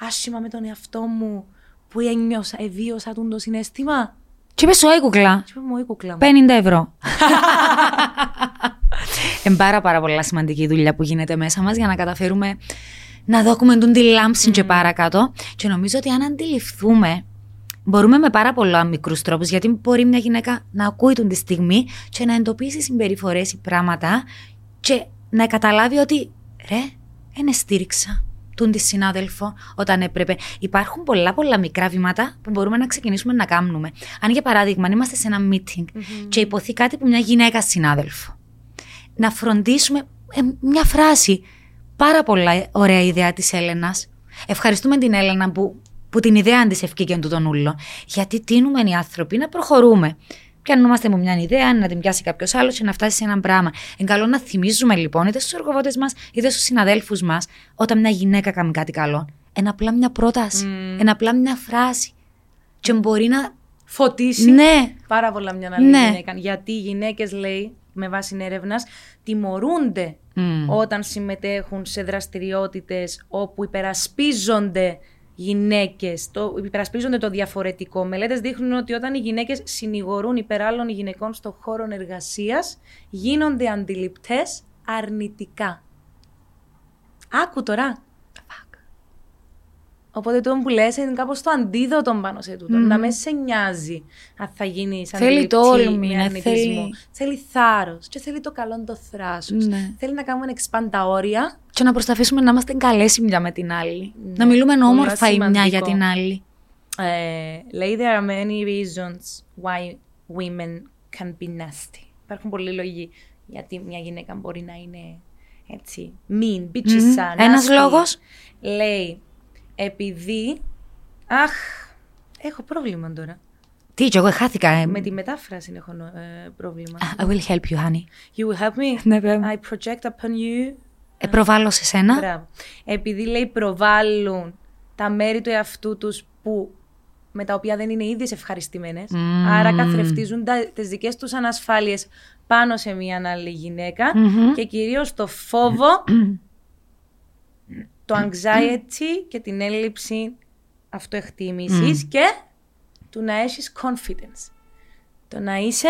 A: άσχημα με τον εαυτό μου που ένιωσα, εβίωσα τον το συναίσθημα.
B: Και είπε σου, «Ωι, κουκλά.
A: Και είπε μου, η κουκλά μου.
B: 50 ευρώ. Είναι πάρα πάρα πολλά σημαντική η δουλειά που γίνεται μέσα μας για να καταφέρουμε να δώκουμε τον τη λάμψη και παρακάτω. Και νομίζω ότι αν αντιληφθούμε, μπορούμε με πάρα πολλά μικρούς τρόπους, γιατί μπορεί μια γυναίκα να ακούει τον τη στιγμή και να εντοπίσει συμπεριφορές ή πράγματα και να καταλάβει ότι ρε, δεν στήριξα τον τη συνάδελφο όταν έπρεπε. Υπάρχουν πολλά πολλά μικρά βήματα που μπορούμε να ξεκινήσουμε να κάνουμε. Αν για παράδειγμα αν είμαστε σε ένα meeting και υποθεί κάτι που μια γυναίκα συνάδελφο, να φροντίσουμε ε, μια φράση. Πάρα πολλά ωραία ιδέα της Έλενας. Ευχαριστούμε την Έλενα που, που την ιδέα της ευκήκε του τον ούλο. Γιατί τίνουμε οι άνθρωποι να προχωρούμε. Πιανόμαστε με μια ιδέα, να την πιάσει κάποιος άλλος και να φτάσει σε ένα πράγμα. Είναι καλό να θυμίζουμε λοιπόν είτε στους εργοδότες μας είτε στους συναδέλφους μας όταν μια γυναίκα κάνει κάτι καλό. Ένα απλά μια πρόταση. Ένα απλά μια φράση. Και μπορεί να.
A: Φωτίσει
B: Ναι,
A: πάρα πολλά μια άλλη
B: Ναι.
A: γυναίκα. Γιατί οι γυναίκες, λέει, με βάση έρευνα, τιμωρούνται
B: Μμ.
A: όταν συμμετέχουν σε δραστηριότητες όπου υπερασπίζονται γυναίκες, το, υπερασπίζονται το διαφορετικό. Μελέτες δείχνουν ότι όταν οι γυναίκες συνηγορούν υπέρ άλλων γυναικών στον χώρο εργασίας, γίνονται αντιληπτές αρνητικά. Άκου τώρα. Οπότε το που λες είναι κάπως το αντίδοτο πάνω σε τούτο. Να μες σε νοιάζει αν θα γίνεις
B: Θέλει
A: αντιληπτή
B: τόλμη,
A: με
B: ναι,
A: αρνητισμό.
B: θέλει-
A: Θέλει θάρρος και θέλει το καλό το θράσος.
B: Ναι.
A: Θέλει να κάνουμε expand τα όρια.
B: Και να προσταθήσουμε να είμαστε καλέ η μια με την άλλη.
A: Ναι,
B: να μιλούμε
A: πολύ
B: όμορφα η μια για
A: σημαντικό.
B: την άλλη.
A: Ε, λέει there are many reasons why women can be nasty. Υπάρχουν πολλοί λόγοι γιατί μια γυναίκα μπορεί να είναι έτσι mean, bitchy,
B: Ένας λόγος;
A: Λέει επειδή... Αχ, έχω πρόβλημα τώρα.
B: Τι, και εγώ χάθηκα. ε.
A: Με τη μετάφραση έχω ε, πρόβλημα.
B: I will help you, honey.
A: You will help me?
B: Ναι, βέβαια.
A: I project upon you.
B: Ε, προβάλλω σε σένα.
A: Μπράβο. Επειδή λέει προβάλλουν τα μέρη του εαυτού τους που με τα οποία δεν είναι ίδιες ευχαριστημένες.
B: Μμμ.
A: Άρα καθρεφτίζουν τα, τις δικές τους ανασφάλειες πάνω σε μια άλλη γυναίκα
B: Μμμ.
A: και κυρίως το φόβο, το anxiety και την έλλειψη αυτοεκτίμησης και του να έχεις confidence. Το να είσαι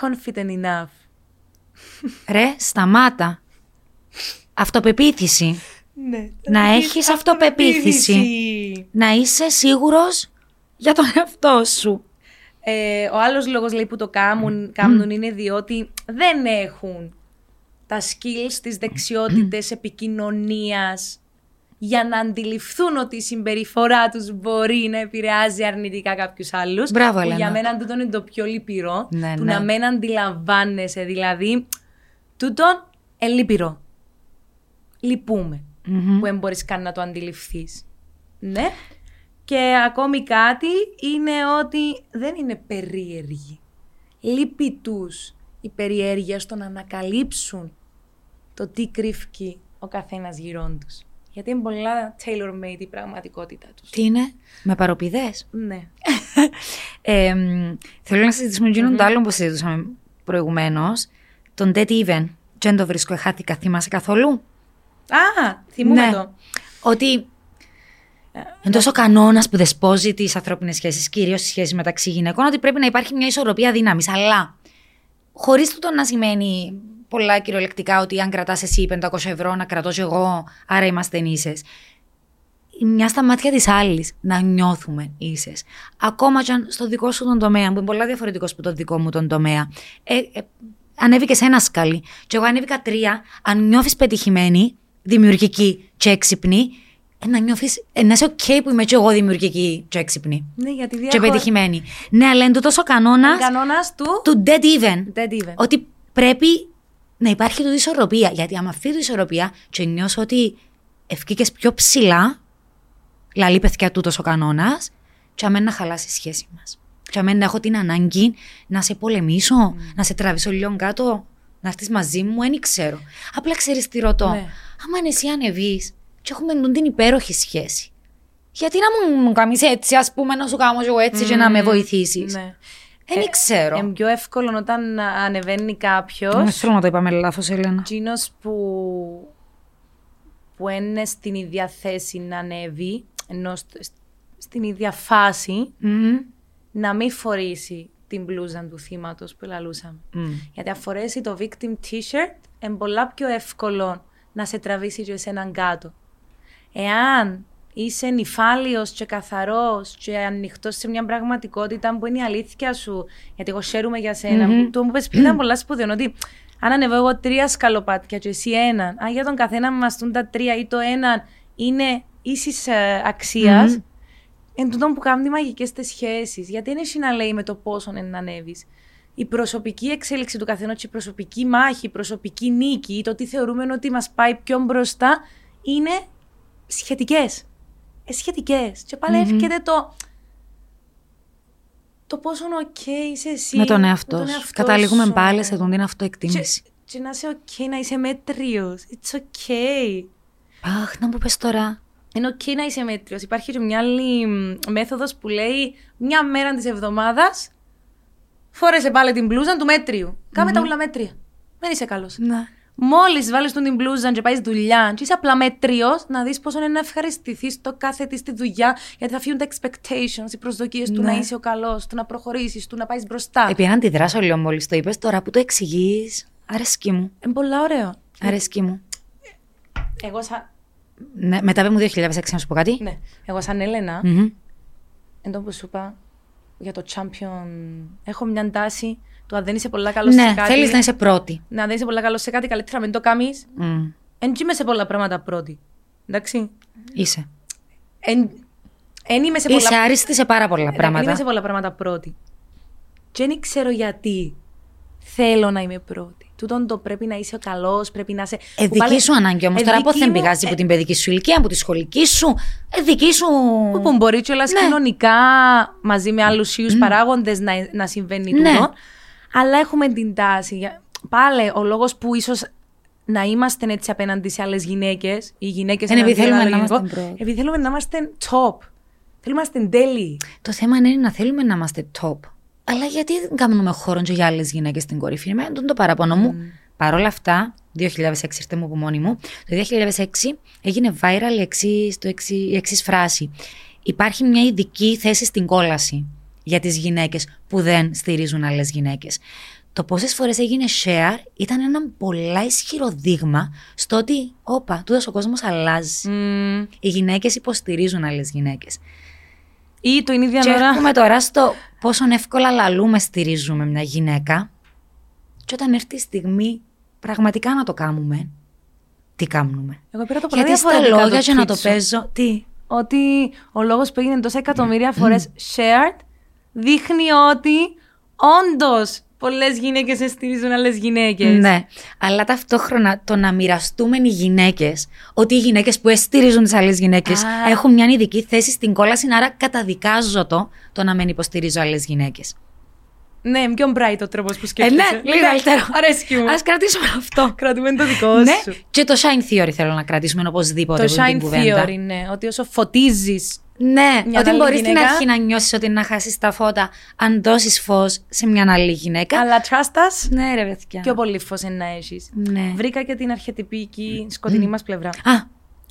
A: confident enough.
B: Ρε, σταμάτα. Αυτοπεποίθηση.
A: Ναι.
B: Να έχεις αυτοπεποίθηση. Να είσαι σίγουρος για τον εαυτό σου.
A: Ε, ο άλλος λόγος λέει, που το κάνουν, κάνουν είναι διότι δεν έχουν τα skills, τις δεξιότητες επικοινωνίας για να αντιληφθούν ότι η συμπεριφορά τους μπορεί να επηρεάζει αρνητικά κάποιους άλλους.
B: Μπράβο,
A: που
B: Ελένα.
A: για μένα τούτο είναι το πιο λυπηρό.
B: Ναι,
A: του
B: ναι.
A: να μην αντιλαμβάνεσαι. Δηλαδή, τούτο ε, λυπηρό. Λυπούμε
B: Μμμ.
A: που δεν μπορείς καν να το αντιληφθείς. Ναι. Και ακόμη κάτι είναι ότι δεν είναι περίεργοι. Λείπει τους η περιέργεια στο να ανακαλύψουν το τι κρύφκει ο καθένας γύρω τους. Γιατί είναι πολλά tailor-made η πραγματικότητα τους.
B: Τι είναι, με παροπηδές;
A: Ναι.
B: Ε, μ, θέλω να συζητήσουμε εκείνον το άλλο που συζητούσαμε προηγουμένως. Τον dead even. Και δεν το βρίσκω, χάθηκα. Θυμάσαι καθόλου;
A: Α, θυμούμε
B: Ναι.
A: το.
B: Ότι είναι τόσο κανόνας που δεσπόζει τις ανθρώπινες σχέσεις, κυρίως στι σχέσει μεταξύ γυναικών, ότι πρέπει να υπάρχει μια ισορροπία δύναμης. Αλλά χωρίς τούτο να σημαίνει πολλά κυριολεκτικά ότι αν κρατάς εσύ 500 ευρώ, να κρατώ και εγώ, άρα είμαστε ίσε. Μια στα μάτια της άλλης να νιώθουμε ίσες. Ακόμα και αν στο δικό σου τον τομέα, που είναι πολλά διαφορετικός από τον δικό μου τον τομέα, ε, ε, ανέβηκες σε ένα σκάλι. Και εγώ ανέβηκα τρία. Αν νιώθεις πετυχημένη, δημιουργική και έξυπνη, ε, να νιώθεις. Ε, να είσαι OK που είμαι και εγώ δημιουργική και έξυπνη.
A: Ναι, γιατί
B: Και
A: διαχω...
B: πετυχημένη. Ναι, αλλά είναι τούτος ο κανόνας
A: κανόνας του...
B: του dead even.
A: Dead even.
B: Ότι πρέπει να υπάρχει τούτη ισορροπία. Γιατί άμα αυτή η ισορροπία και νιώσω ότι ευκήκες πιο ψηλά, λαλεί παιδιά τούτος ο κανόνας, και αμέν να χαλάσει η σχέση μας. Και αμέν να έχω την ανάγκη να σε πολεμήσω, να σε τραβήσω λίγο κάτω, να έρθεις μαζί μου, δεν ξέρω. Απλά ξέρεις τι ρωτώ.
A: Ναι.
B: Άμα εσύ ανεβείς και έχουμε τούν την υπέροχη σχέση, γιατί να μου, μου κάνεις έτσι, ας πούμε, να σου κάνω εγώ έτσι και να με βοηθήσεις;
A: Ναι.
B: Δεν ξέρω.
A: Είναι πιο εύκολο όταν ανεβαίνει κάποιος.
B: Δεν θέλω να το είπαμε λάθος, Έλενα.
A: Εκείνος που, που είναι στην ίδια θέση να ανέβει, ενώ στ- στην ίδια φάση,
B: Μμμ.
A: να μην φορήσει την μπλούζα του θύματος που λαλούσαμε. Γιατί αν φορέσει το victim t-shirt, είναι πολλά πιο εύκολο να σε τραβήσει και εσέναν κάτω. Εάν είσαι νυφάλιος και καθαρός και ανοιχτός σε μια πραγματικότητα που είναι η αλήθεια σου, γιατί εγώ χαίρομαι για σένα, που το μου πες πριν ήταν πολλά σπουδαίο, ότι αν ανεβώ εγώ τρία σκαλοπάτια και εσύ έναν, αν για τον καθένα μας τα τρία ή το έναν είναι ίσης ε, αξίας, εν τούτο που κάνουν μαγικές τις σχέσεις. Γιατί δεν έχει να λέει με το πόσο είναι να ανέβεις. Η προσωπική εξέλιξη του καθενός, η προσωπική μάχη, η προσωπική νίκη, το τι θεωρούμε ότι μας πάει πιο μπροστά, είναι σχετικές. Ε, σχετικές. Και πάλι mm-hmm. έρχεται το. Το πόσο OK είσαι εσύ.
B: Με τον εαυτό, σου. Καταλήγουμε πάλι σε τον την αυτοεκτίμηση.
A: Και, και να είσαι OK, να είσαι μέτριος. It's okay.
B: Αχ, να μου πες τώρα
A: είναι ok να είσαι μέτριος. Υπάρχει και μια άλλη μέθοδος που λέει μια μέρα της εβδομάδας φόρεσε πάλι την μπλούζα του μέτριου. Κάμε τα ούλα μέτρια. Δεν είσαι καλός.
B: Ναι.
A: Μόλις βάλεις τον την μπλούζα και πάει δουλειά, και είσαι απλά μέτριος, να δεις πόσο είναι να ευχαριστηθείς το κάθε της στη δουλειά, γιατί θα φύγουν τα expectations, οι προσδοκίες του να ναι. είσαι ο καλός, του να προχωρήσεις, του να πάεις μπροστά.
B: Επειδή αντιδράσω λίγο μόλις το είπες, τώρα που το εξηγείς, αρέσκει μου.
A: Είναι πολύ ωραίο.
B: Αρέσκει μου.
A: Εγώ σαν
B: ναι, μετά από 2006, να σου πω κάτι.
A: Ναι. Εγώ σαν Έλενα, mm-hmm. εν σου είπα, για το champion, έχω μια τάση του αν δεν είσαι πολλά καλός
B: ναι,
A: σε κάτι.
B: θέλεις να είσαι πρώτη.
A: Ναι, αν δεν είσαι πολλά καλός σε κάτι, καλύτερα να μην το κάνεις. Mm. Εν είμαι σε πολλά πράγματα πρώτη. Εντάξει.
B: Είσαι.
A: Εν, εν είμαι σε πολλά...
B: Είσαι άριστη σε πάρα πολλά πράγματα.
A: Εν είμαι σε πολλά πράγματα πρώτη. Και δεν ξέρω γιατί θέλω να είμαι πρώτη. Τούτον το πρέπει να είσαι καλός, πρέπει να είσαι.
B: Ε, δική σου ανάγκη όμως. Τώρα πώ δεν πηγάζει από την παιδική σου ηλικία, από τη σχολική σου. Ε, δική σου.
A: Που μπορεί κιόλας ναι. κοινωνικά μαζί με άλλους ίδιου mm. παράγοντες να, να συμβαίνει ναι. τούτο. Αλλά έχουμε την τάση. Πάλι ο λόγος που ίσως να είμαστε έτσι απέναντι σε άλλες γυναίκες, οι γυναίκες
B: είναι επειδή θέλουμε να είμαστε πρώτοι.
A: Επειδή θέλουμε να είμαστε top. Θέλουμε να είμαστε τέλειοι.
B: Το θέμα είναι να θέλουμε να είμαστε top. Αλλά γιατί δεν κάνουμε χώρο για άλλες γυναίκες στην κορυφή; Είναι το παραπονό μου. Mm. Παρ' όλα αυτά, 2006 ήρθε μου από μόνη μου. Το 2006 έγινε viral η εξή εξής φράση. Υπάρχει μια ειδική θέση στην κόλαση για τις γυναίκες που δεν στηρίζουν άλλες γυναίκες. Το πόσες φορές έγινε share ήταν ένα πολλά ισχυρό δείγμα στο ότι, όπα, τούτος ο κόσμος αλλάζει. Mm. Οι γυναίκες υποστηρίζουν άλλες γυναίκες.
A: Ή το είναι ίδια
B: και έχουμε τώρα στο πόσο εύκολα λαλούμε στηρίζουμε μια γυναίκα και όταν έρθει η στιγμή πραγματικά να το κάνουμε, τι κάνουμε.
A: Εγώ πήρα το
B: Γιατί στα λόγια για να το παίζω, τι;
A: Ότι ο λόγος που έγινε τόσα εκατομμύρια φορές shared δείχνει ότι όντως πολλές γυναίκες στηρίζουν άλλες γυναίκες.
B: Ναι. Αλλά ταυτόχρονα το να μοιραστούμε οι γυναίκες ότι οι γυναίκες που στηρίζουν τις άλλες γυναίκες έχουν μια ειδική θέση στην κόλαση, άρα καταδικάζω το το να μην υποστηρίζω άλλες γυναίκες.
A: Ναι, πιο bright ο τρόπος που σκέφτεσαι.
B: Ε, ναι, λίγο καλύτερο.
A: Αρέσκει μου.
B: Α κρατήσουμε αυτό.
A: Κρατούμε το δικό
B: ναι.
A: σου.
B: Και το shine theory θέλω να κρατήσουμε οπωσδήποτε.
A: Το shine theory, ναι. Ότι όσο φωτίζεις
B: ναι, ότι μπορείς στην αρχή να νιώσεις ότι να χάσεις τα φώτα αν δώσεις φως σε μια άλλη γυναίκα.
A: Αλλά trust us.
B: Ναι, ρε παιδιά.
A: Πιο πολύ φως είναι να έχεις.
B: Ναι.
A: Βρήκα και την αρχιετυπική σκοτεινή μας πλευρά.
B: Α,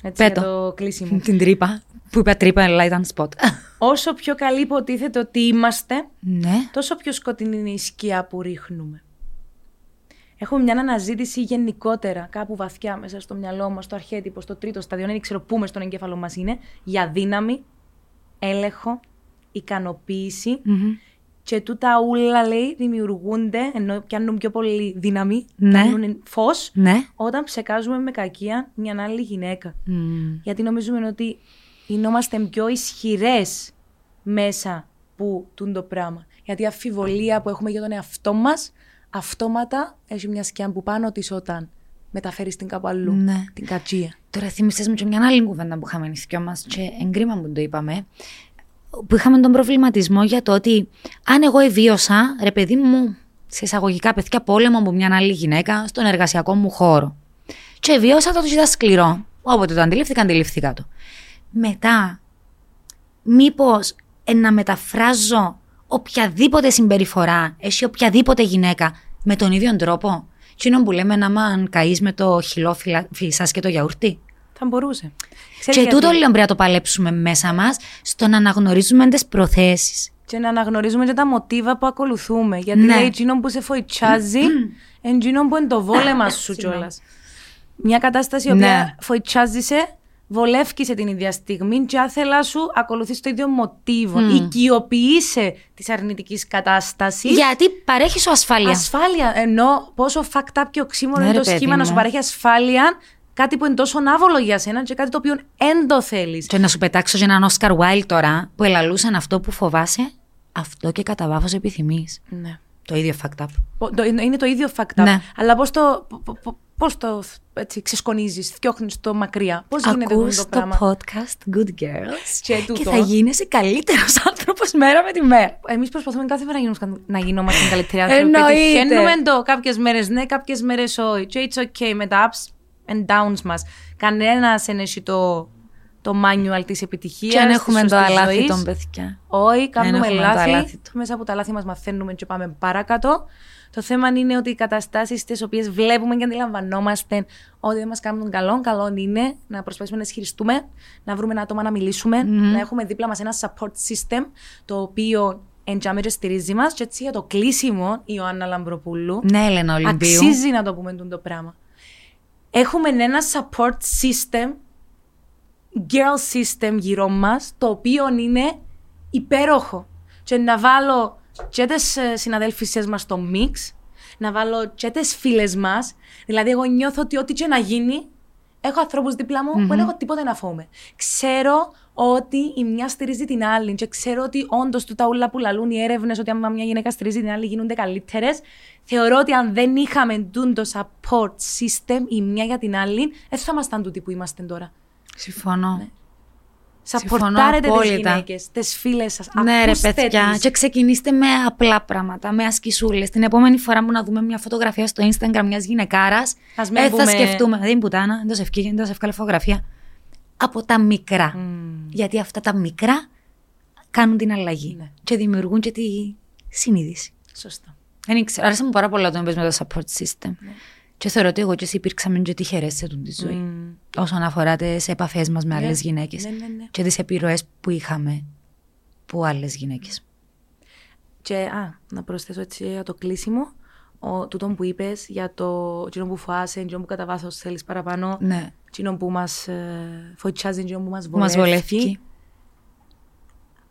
A: έτσι, πέτω. το κλείσιμο.
B: Την τρύπα. Που είπα τρύπα, αλλά ήταν spot.
A: Όσο πιο καλή υποτίθεται ότι είμαστε,
B: ναι.
A: τόσο πιο σκοτεινή είναι η σκιά που ρίχνουμε. Έχουμε μια αναζήτηση γενικότερα, κάπου βαθιά μέσα στο μυαλό μας, στο αρχέτυπο, στο τρίτο στάδιο, δεν ξέρω πού μες στον εγκέφαλο μας είναι, για δύναμη, έλεγχο, ικανοποίηση mm-hmm. και τούτα ούλα λέει δημιουργούνται, ενώ πιάνουν πιο πολύ δύναμη, ναι. πιάνουν φως,
B: ναι.
A: όταν ψεκάζουμε με κακία μια άλλη γυναίκα. Mm. Γιατί νομίζουμε ότι γινόμαστε πιο ισχυρές μέσα που τούν το πράγμα. Γιατί η αφιβολία που έχουμε για τον εαυτό μας, αυτόματα έχει μια σκιά που πάνω της όταν μεταφέρεις την κάπου αλλού.
B: Ναι.
A: Την κατσία.
B: Τώρα θυμίσες μου και μια άλλη κουβέντα που είχαμε νησιό μας και εγκρίμα που το είπαμε. Που είχαμε τον προβληματισμό για το ότι αν εγώ εβίωσα, ρε παιδί μου, σε εισαγωγικά παιδιά πόλεμο από μια άλλη γυναίκα στον εργασιακό μου χώρο. Και εβίωσα το ότι ήταν σκληρό. Όποτε το αντιλήφθηκα, αντιλήφθηκα το. Μετά, μήπως να μεταφράζω οποιαδήποτε συμπεριφορά έχει οποιαδήποτε γυναίκα με τον ίδιο τρόπο; Τι είναι που λέμε να μαν καείς με το χυλό φυσά και το γιαούρτι.
A: Θα μπορούσε.
B: Ξέρεις και γιατί... τούτο λέω πρέπει να το παλέψουμε μέσα μας στο να αναγνωρίζουμε τις προθέσεις.
A: Και να αναγνωρίζουμε και τα μοτίβα που ακολουθούμε. Γιατί
B: Ναι.
A: λέει εκείνο που σε φοητσάζει, εκείνο που είναι το βόλεμα σου κιόλας. Μια κατάσταση η οποία
B: Ναι.
A: φοητσάζει σε, βολεύει σε την ίδια στιγμή και άθελα σου ακολουθεί το ίδιο μοτίβο. Οικειοποιείσαι της αρνητικής κατάστασης.
B: Γιατί παρέχεις σου ασφάλεια.
A: Ασφάλεια. Ενώ πόσο fucked up και οξύμορο
B: Ναι,
A: είναι
B: ρε
A: το
B: παιδί
A: σχήμα να
B: μου.
A: σου παρέχει ασφάλεια, κάτι που είναι τόσο άβολο για σένα και κάτι το οποίο δεν το θέλεις.
B: Και να σου πετάξω για έναν Όσκαρ Wilde τώρα που ελαλούσαν αυτό που φοβάσαι, αυτό και κατά βάθος επιθυμείς.
A: Ναι.
B: Το ίδιο fact up.
A: Πο- το- Είναι το ίδιο fact up.
B: Ναι.
A: Αλλά πώς το, πο- πο- πώς το έτσι, ξεσκονίζεις, φτιάχνεις το μακριά; Πώς γίνεται αυτό
B: Ακούς
A: το
B: το
A: πράγμα;
B: podcast Good Girls
A: Και
B: και,
A: τούτο.
B: θα γίνεσαι καλύτερος άνθρωπος μέρα με τη μέρα.
A: Εμείς προσπαθούμε κάθε μέρα να γίνουμε- να γινόμαστε καλύτεροι άνθρωποι.
B: Εννοείται.
A: Πετυχαίνουμε το κάποιες μέρες ναι, κάποιες μέρες όχι. Και it's okay με τα ups and downs μας. Κανένας δεν έχει το, το manual της επιτυχίας.
B: Και αν έχουμε το αλάθη των παιδιά.
A: Όχι, κάνουμε
B: έχουμε το
A: λάθη.
B: αλάθη του.
A: Μέσα από τα λάθη μας μαθαίνουμε και πάμε παρακάτω. Το θέμα είναι ότι οι καταστάσεις τις οποίες βλέπουμε και αντιλαμβανόμαστε ότι δεν μας κάνουν καλό, καλό είναι να προσπαθήσουμε να ισχυριστούμε, να βρούμε ένα άτομα να μιλήσουμε, να έχουμε δίπλα μας ένα support system το οποίο εντιαμέ και στηρίζει μας. Και έτσι για το κλείσιμο, η Ιωάννα Λαμπροπούλου,
B: Ναι, Έλενα Ολυμπίου.
A: αξίζει να το πούμε τούτο το πράγμα. Έχουμε ένα support system, girl system γύρω μας, το οποίο είναι υπέροχο. Και να βάλω και τις ε, συναδέλφισες μας στο mix, να βάλω και τις φίλες μας. Δηλαδή, εγώ νιώθω ότι ό,τι και να γίνει, έχω ανθρώπους δίπλα μου που δεν έχω τίποτα να φοβούμαι. Ξέρω ότι η μια στηρίζει την άλλη και ξέρω ότι όντως του τα ούλα που λαλούν οι έρευνες ότι αν μια γυναίκα στηρίζει την άλλη γίνονται καλύτερες. Θεωρώ ότι αν δεν είχαμε τούν το support system η μια για την άλλη, δεν θα ήμασταν τούτοι που είμαστε τώρα.
B: Συμφωνώ.
A: Σαπορτάρετε τις
B: απόλυτα.
A: γυναίκες, τις φίλες σας.
B: Ναι, ρε παιδιά. Και ξεκινήστε με απλά πράγματα, με ασκησούλες. Την επόμενη φορά που να δούμε μια φωτογραφία στο Instagram μιας γυναικάρας,
A: Ας μην
B: ε, θα
A: πούμε-
B: σκεφτούμε. Δεν είναι πουτάνα, δεν το σε ευκήγε, δεν το σε εύκολη φωτογραφία. Από τα μικρά. Γιατί αυτά τα μικρά κάνουν την αλλαγή.
A: Ναι.
B: Και δημιουργούν και τη συνείδηση.
A: Σωστά.
B: Δεν ήξερα. Άρεσε μου πάρα πολύ όταν πες με το support system. Και θεωρώ ότι εγώ και εσύ υπήρξαμε και τυχερέ σε αυτή τη ζωή. Όσον αφορά τις επαφές μας με άλλες γυναίκες.
A: Ναι, ναι, ναι.
B: Και τις επιρροές που είχαμε που άλλες γυναίκες.
A: Και α, να προσθέσω έτσι για το κλείσιμο. Ο, τούτο που είπες για το εκείνο που φοάσαι, εκείνο που κατά βάθος θέλεις παραπάνω,
B: Ναι.
A: εκείνο που μας ε, φωτιάζει, εκείνο που μας
B: Που μας
A: βολεύει.
B: βολεύει.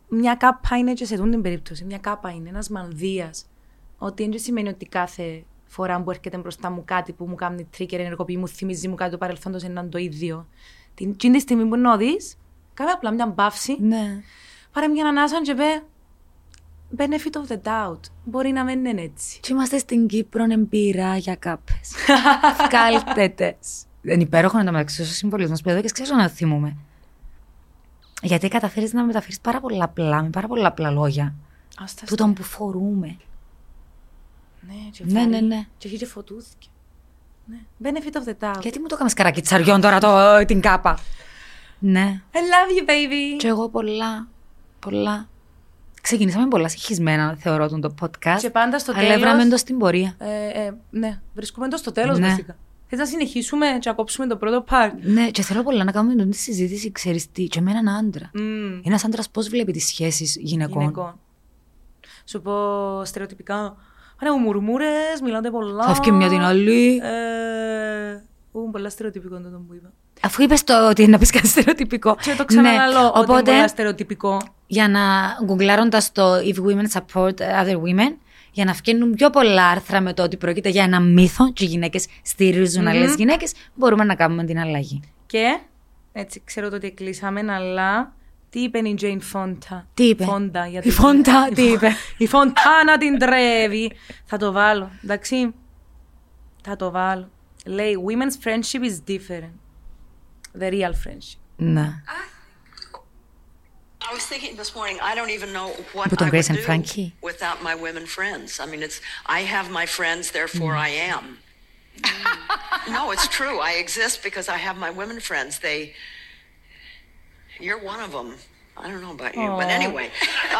A: Μια κάπα είναι και σε αυτήν την περίπτωση. Μια κάπα είναι ένας μανδύας. Ότι δεν σημαίνει ότι κάθε φορά που έρχεται μπροστά μου κάτι που μου κάνει τρίκερ, ενεργοποιεί, μου θυμίζει μου κάτι του παρελθόντος είναι το ίδιο. Την, εκείνη τη στιγμή που νόδει, κάμε απλά μια μπαύση,
B: Ναι.
A: πάρε μια ανάσα και πέ. Benefit of the doubt. Μπορεί να μην είναι έτσι.
B: Και είμαστε στην Κύπρο εμπειρά για κάπες. Βγάλτε τες. Δεν υπέροχο να το μεταξύ ο συμβολισμό που εδώ και ξέρω να το θυμούμε. Γιατί καταφέρεις να μεταφέρεις πάρα πολλά απλά, με πάρα πολλά απλά λόγια.
A: Άστα
B: Που τον που φορούμε.
A: Ναι, και
B: Ναι,
A: βαρύ.
B: ναι, ναι.
A: Και έχει και φωτούθηκε. Ναι. Benefit of the doubt.
B: Γιατί μου το έκαμε καρακιτσαριών τώρα το, την κάπα; Ναι.
A: I love you, baby.
B: Και εγώ πολλά, πολλά. Ξεκινήσαμε πολλά συγχυσμένα, θεωρώ, τον το podcast.
A: Και πάντα στο
B: αλλά
A: τέλος-
B: έβραμε το στην πορεία.
A: Ε, ε, ναι, βρισκούμε το στο τέλος
B: Ναι.
A: βασικά. Θες να συνεχίσουμε και να κόψουμε το πρώτο part;
B: Ναι, και θέλω πολλά να κάνουμε την συζήτησης, ξέρεις τι, και με έναν άντρα.
A: Mm,
B: Ένας άντρας πώς βλέπει τις σχέσεις γυναικών;
A: γυναικών. Σου πω στερεοτυπικά. Άρα μουρμούρες, μιλάτε πολλά.
B: Θα βγει μια την άλλη.
A: Ε, ού, πολλά στερεοτυπικό είναι το που είπα.
B: Αφού είπες το ότι να πεις κάτι στερεοτυπικό.
A: Και το ξαναλαλώ
B: Ναι,
A: ότι είναι
B: Οπότε,
A: πολλά στερεοτυπικό.
B: για να γκουγκλάροντας το If Women Support Other Women, για να βγαίνουν πιο πολλά άρθρα με το ότι πρόκειται για ένα μύθο και οι γυναίκες στηρίζουν άλλες γυναίκες, μπορούμε να κάνουμε την αλλαγή.
A: Και, έτσι, ξέρω το ότι κλείσαμε, αλλά τι είπε η Jane Fonda.
B: Τι είπε?
A: Fonda, γιατί...
B: Η Fonda, τι είπε?
A: Η Φοντάνα την τρέβει. Θα το βάλω, εντάξει. Θα το βάλω. Λέει, women's friendship is different. The real friendship.
B: Ναι.
C: I was thinking this morning, I don't even know what
B: Put on
C: I
B: Grace
C: would
B: and
C: do
B: Frankie.
C: without my women friends. I mean, it's I have my friends, therefore I am. no, it's true. I exist because I have my women friends. They, you're one of them. I don't know about you, but
A: Aw.
C: anyway,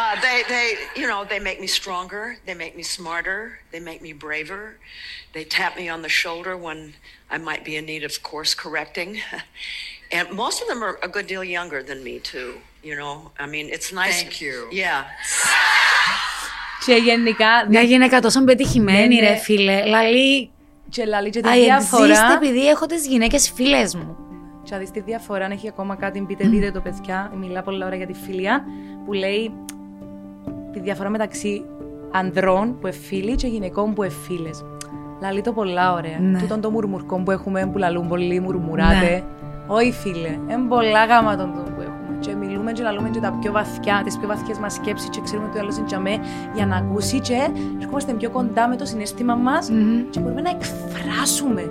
C: uh, they they you know they make me stronger. They make me smarter. They make me braver. They tap me on the shoulder when I might be in need of course correcting. And most of them are a good deal younger than me too. You know, I mean, it's nice.
D: Thank you.
C: Yeah.
A: και γενικά.
B: Μια γυναίκα τόσο πετυχημένη,
A: Ναι, ναι.
B: ρε φίλε. Λαλή.
A: Και λαλεί και τη
B: I exist
A: διαφορά.
B: επειδή έχω τι γυναίκε φίλε μου.
A: Και να δεις τη διαφορά, αν έχει ακόμα κάτι, πείτε, δείτε το παιδιά. Μιλά πολλά ώρα για τη φιλία, που λέει τη διαφορά μεταξύ ανδρών που εφίλοι και γυναικών που εφίλε. Λαλεί το πολλά ωραία.
B: Ναι.
A: Τούτον το μουρμουρκό που έχουμε που λαλούν πολύ, μουρμουράτε.
B: Ναι.
A: Όχι φίλε, είναι πολλά γάμα τον που έχουμε. Και μιλούμε και λαλούμε και τα πιο βαθιά, τις πιο βαθιές μας σκέψεις και ξέρουμε ότι ο άλλος είναι τζαμέ για να ακούσει και ερχόμαστε πιο κοντά με το συναίσθημα μας
B: Μμμ.
A: και μπορούμε να εκφράσουμε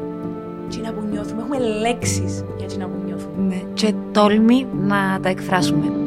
A: τι να που νιώθουμε. Έχουμε λέξεις για τι να που νιώθουμε.
B: Ναι. Και τόλμη να τα εκφράσουμε.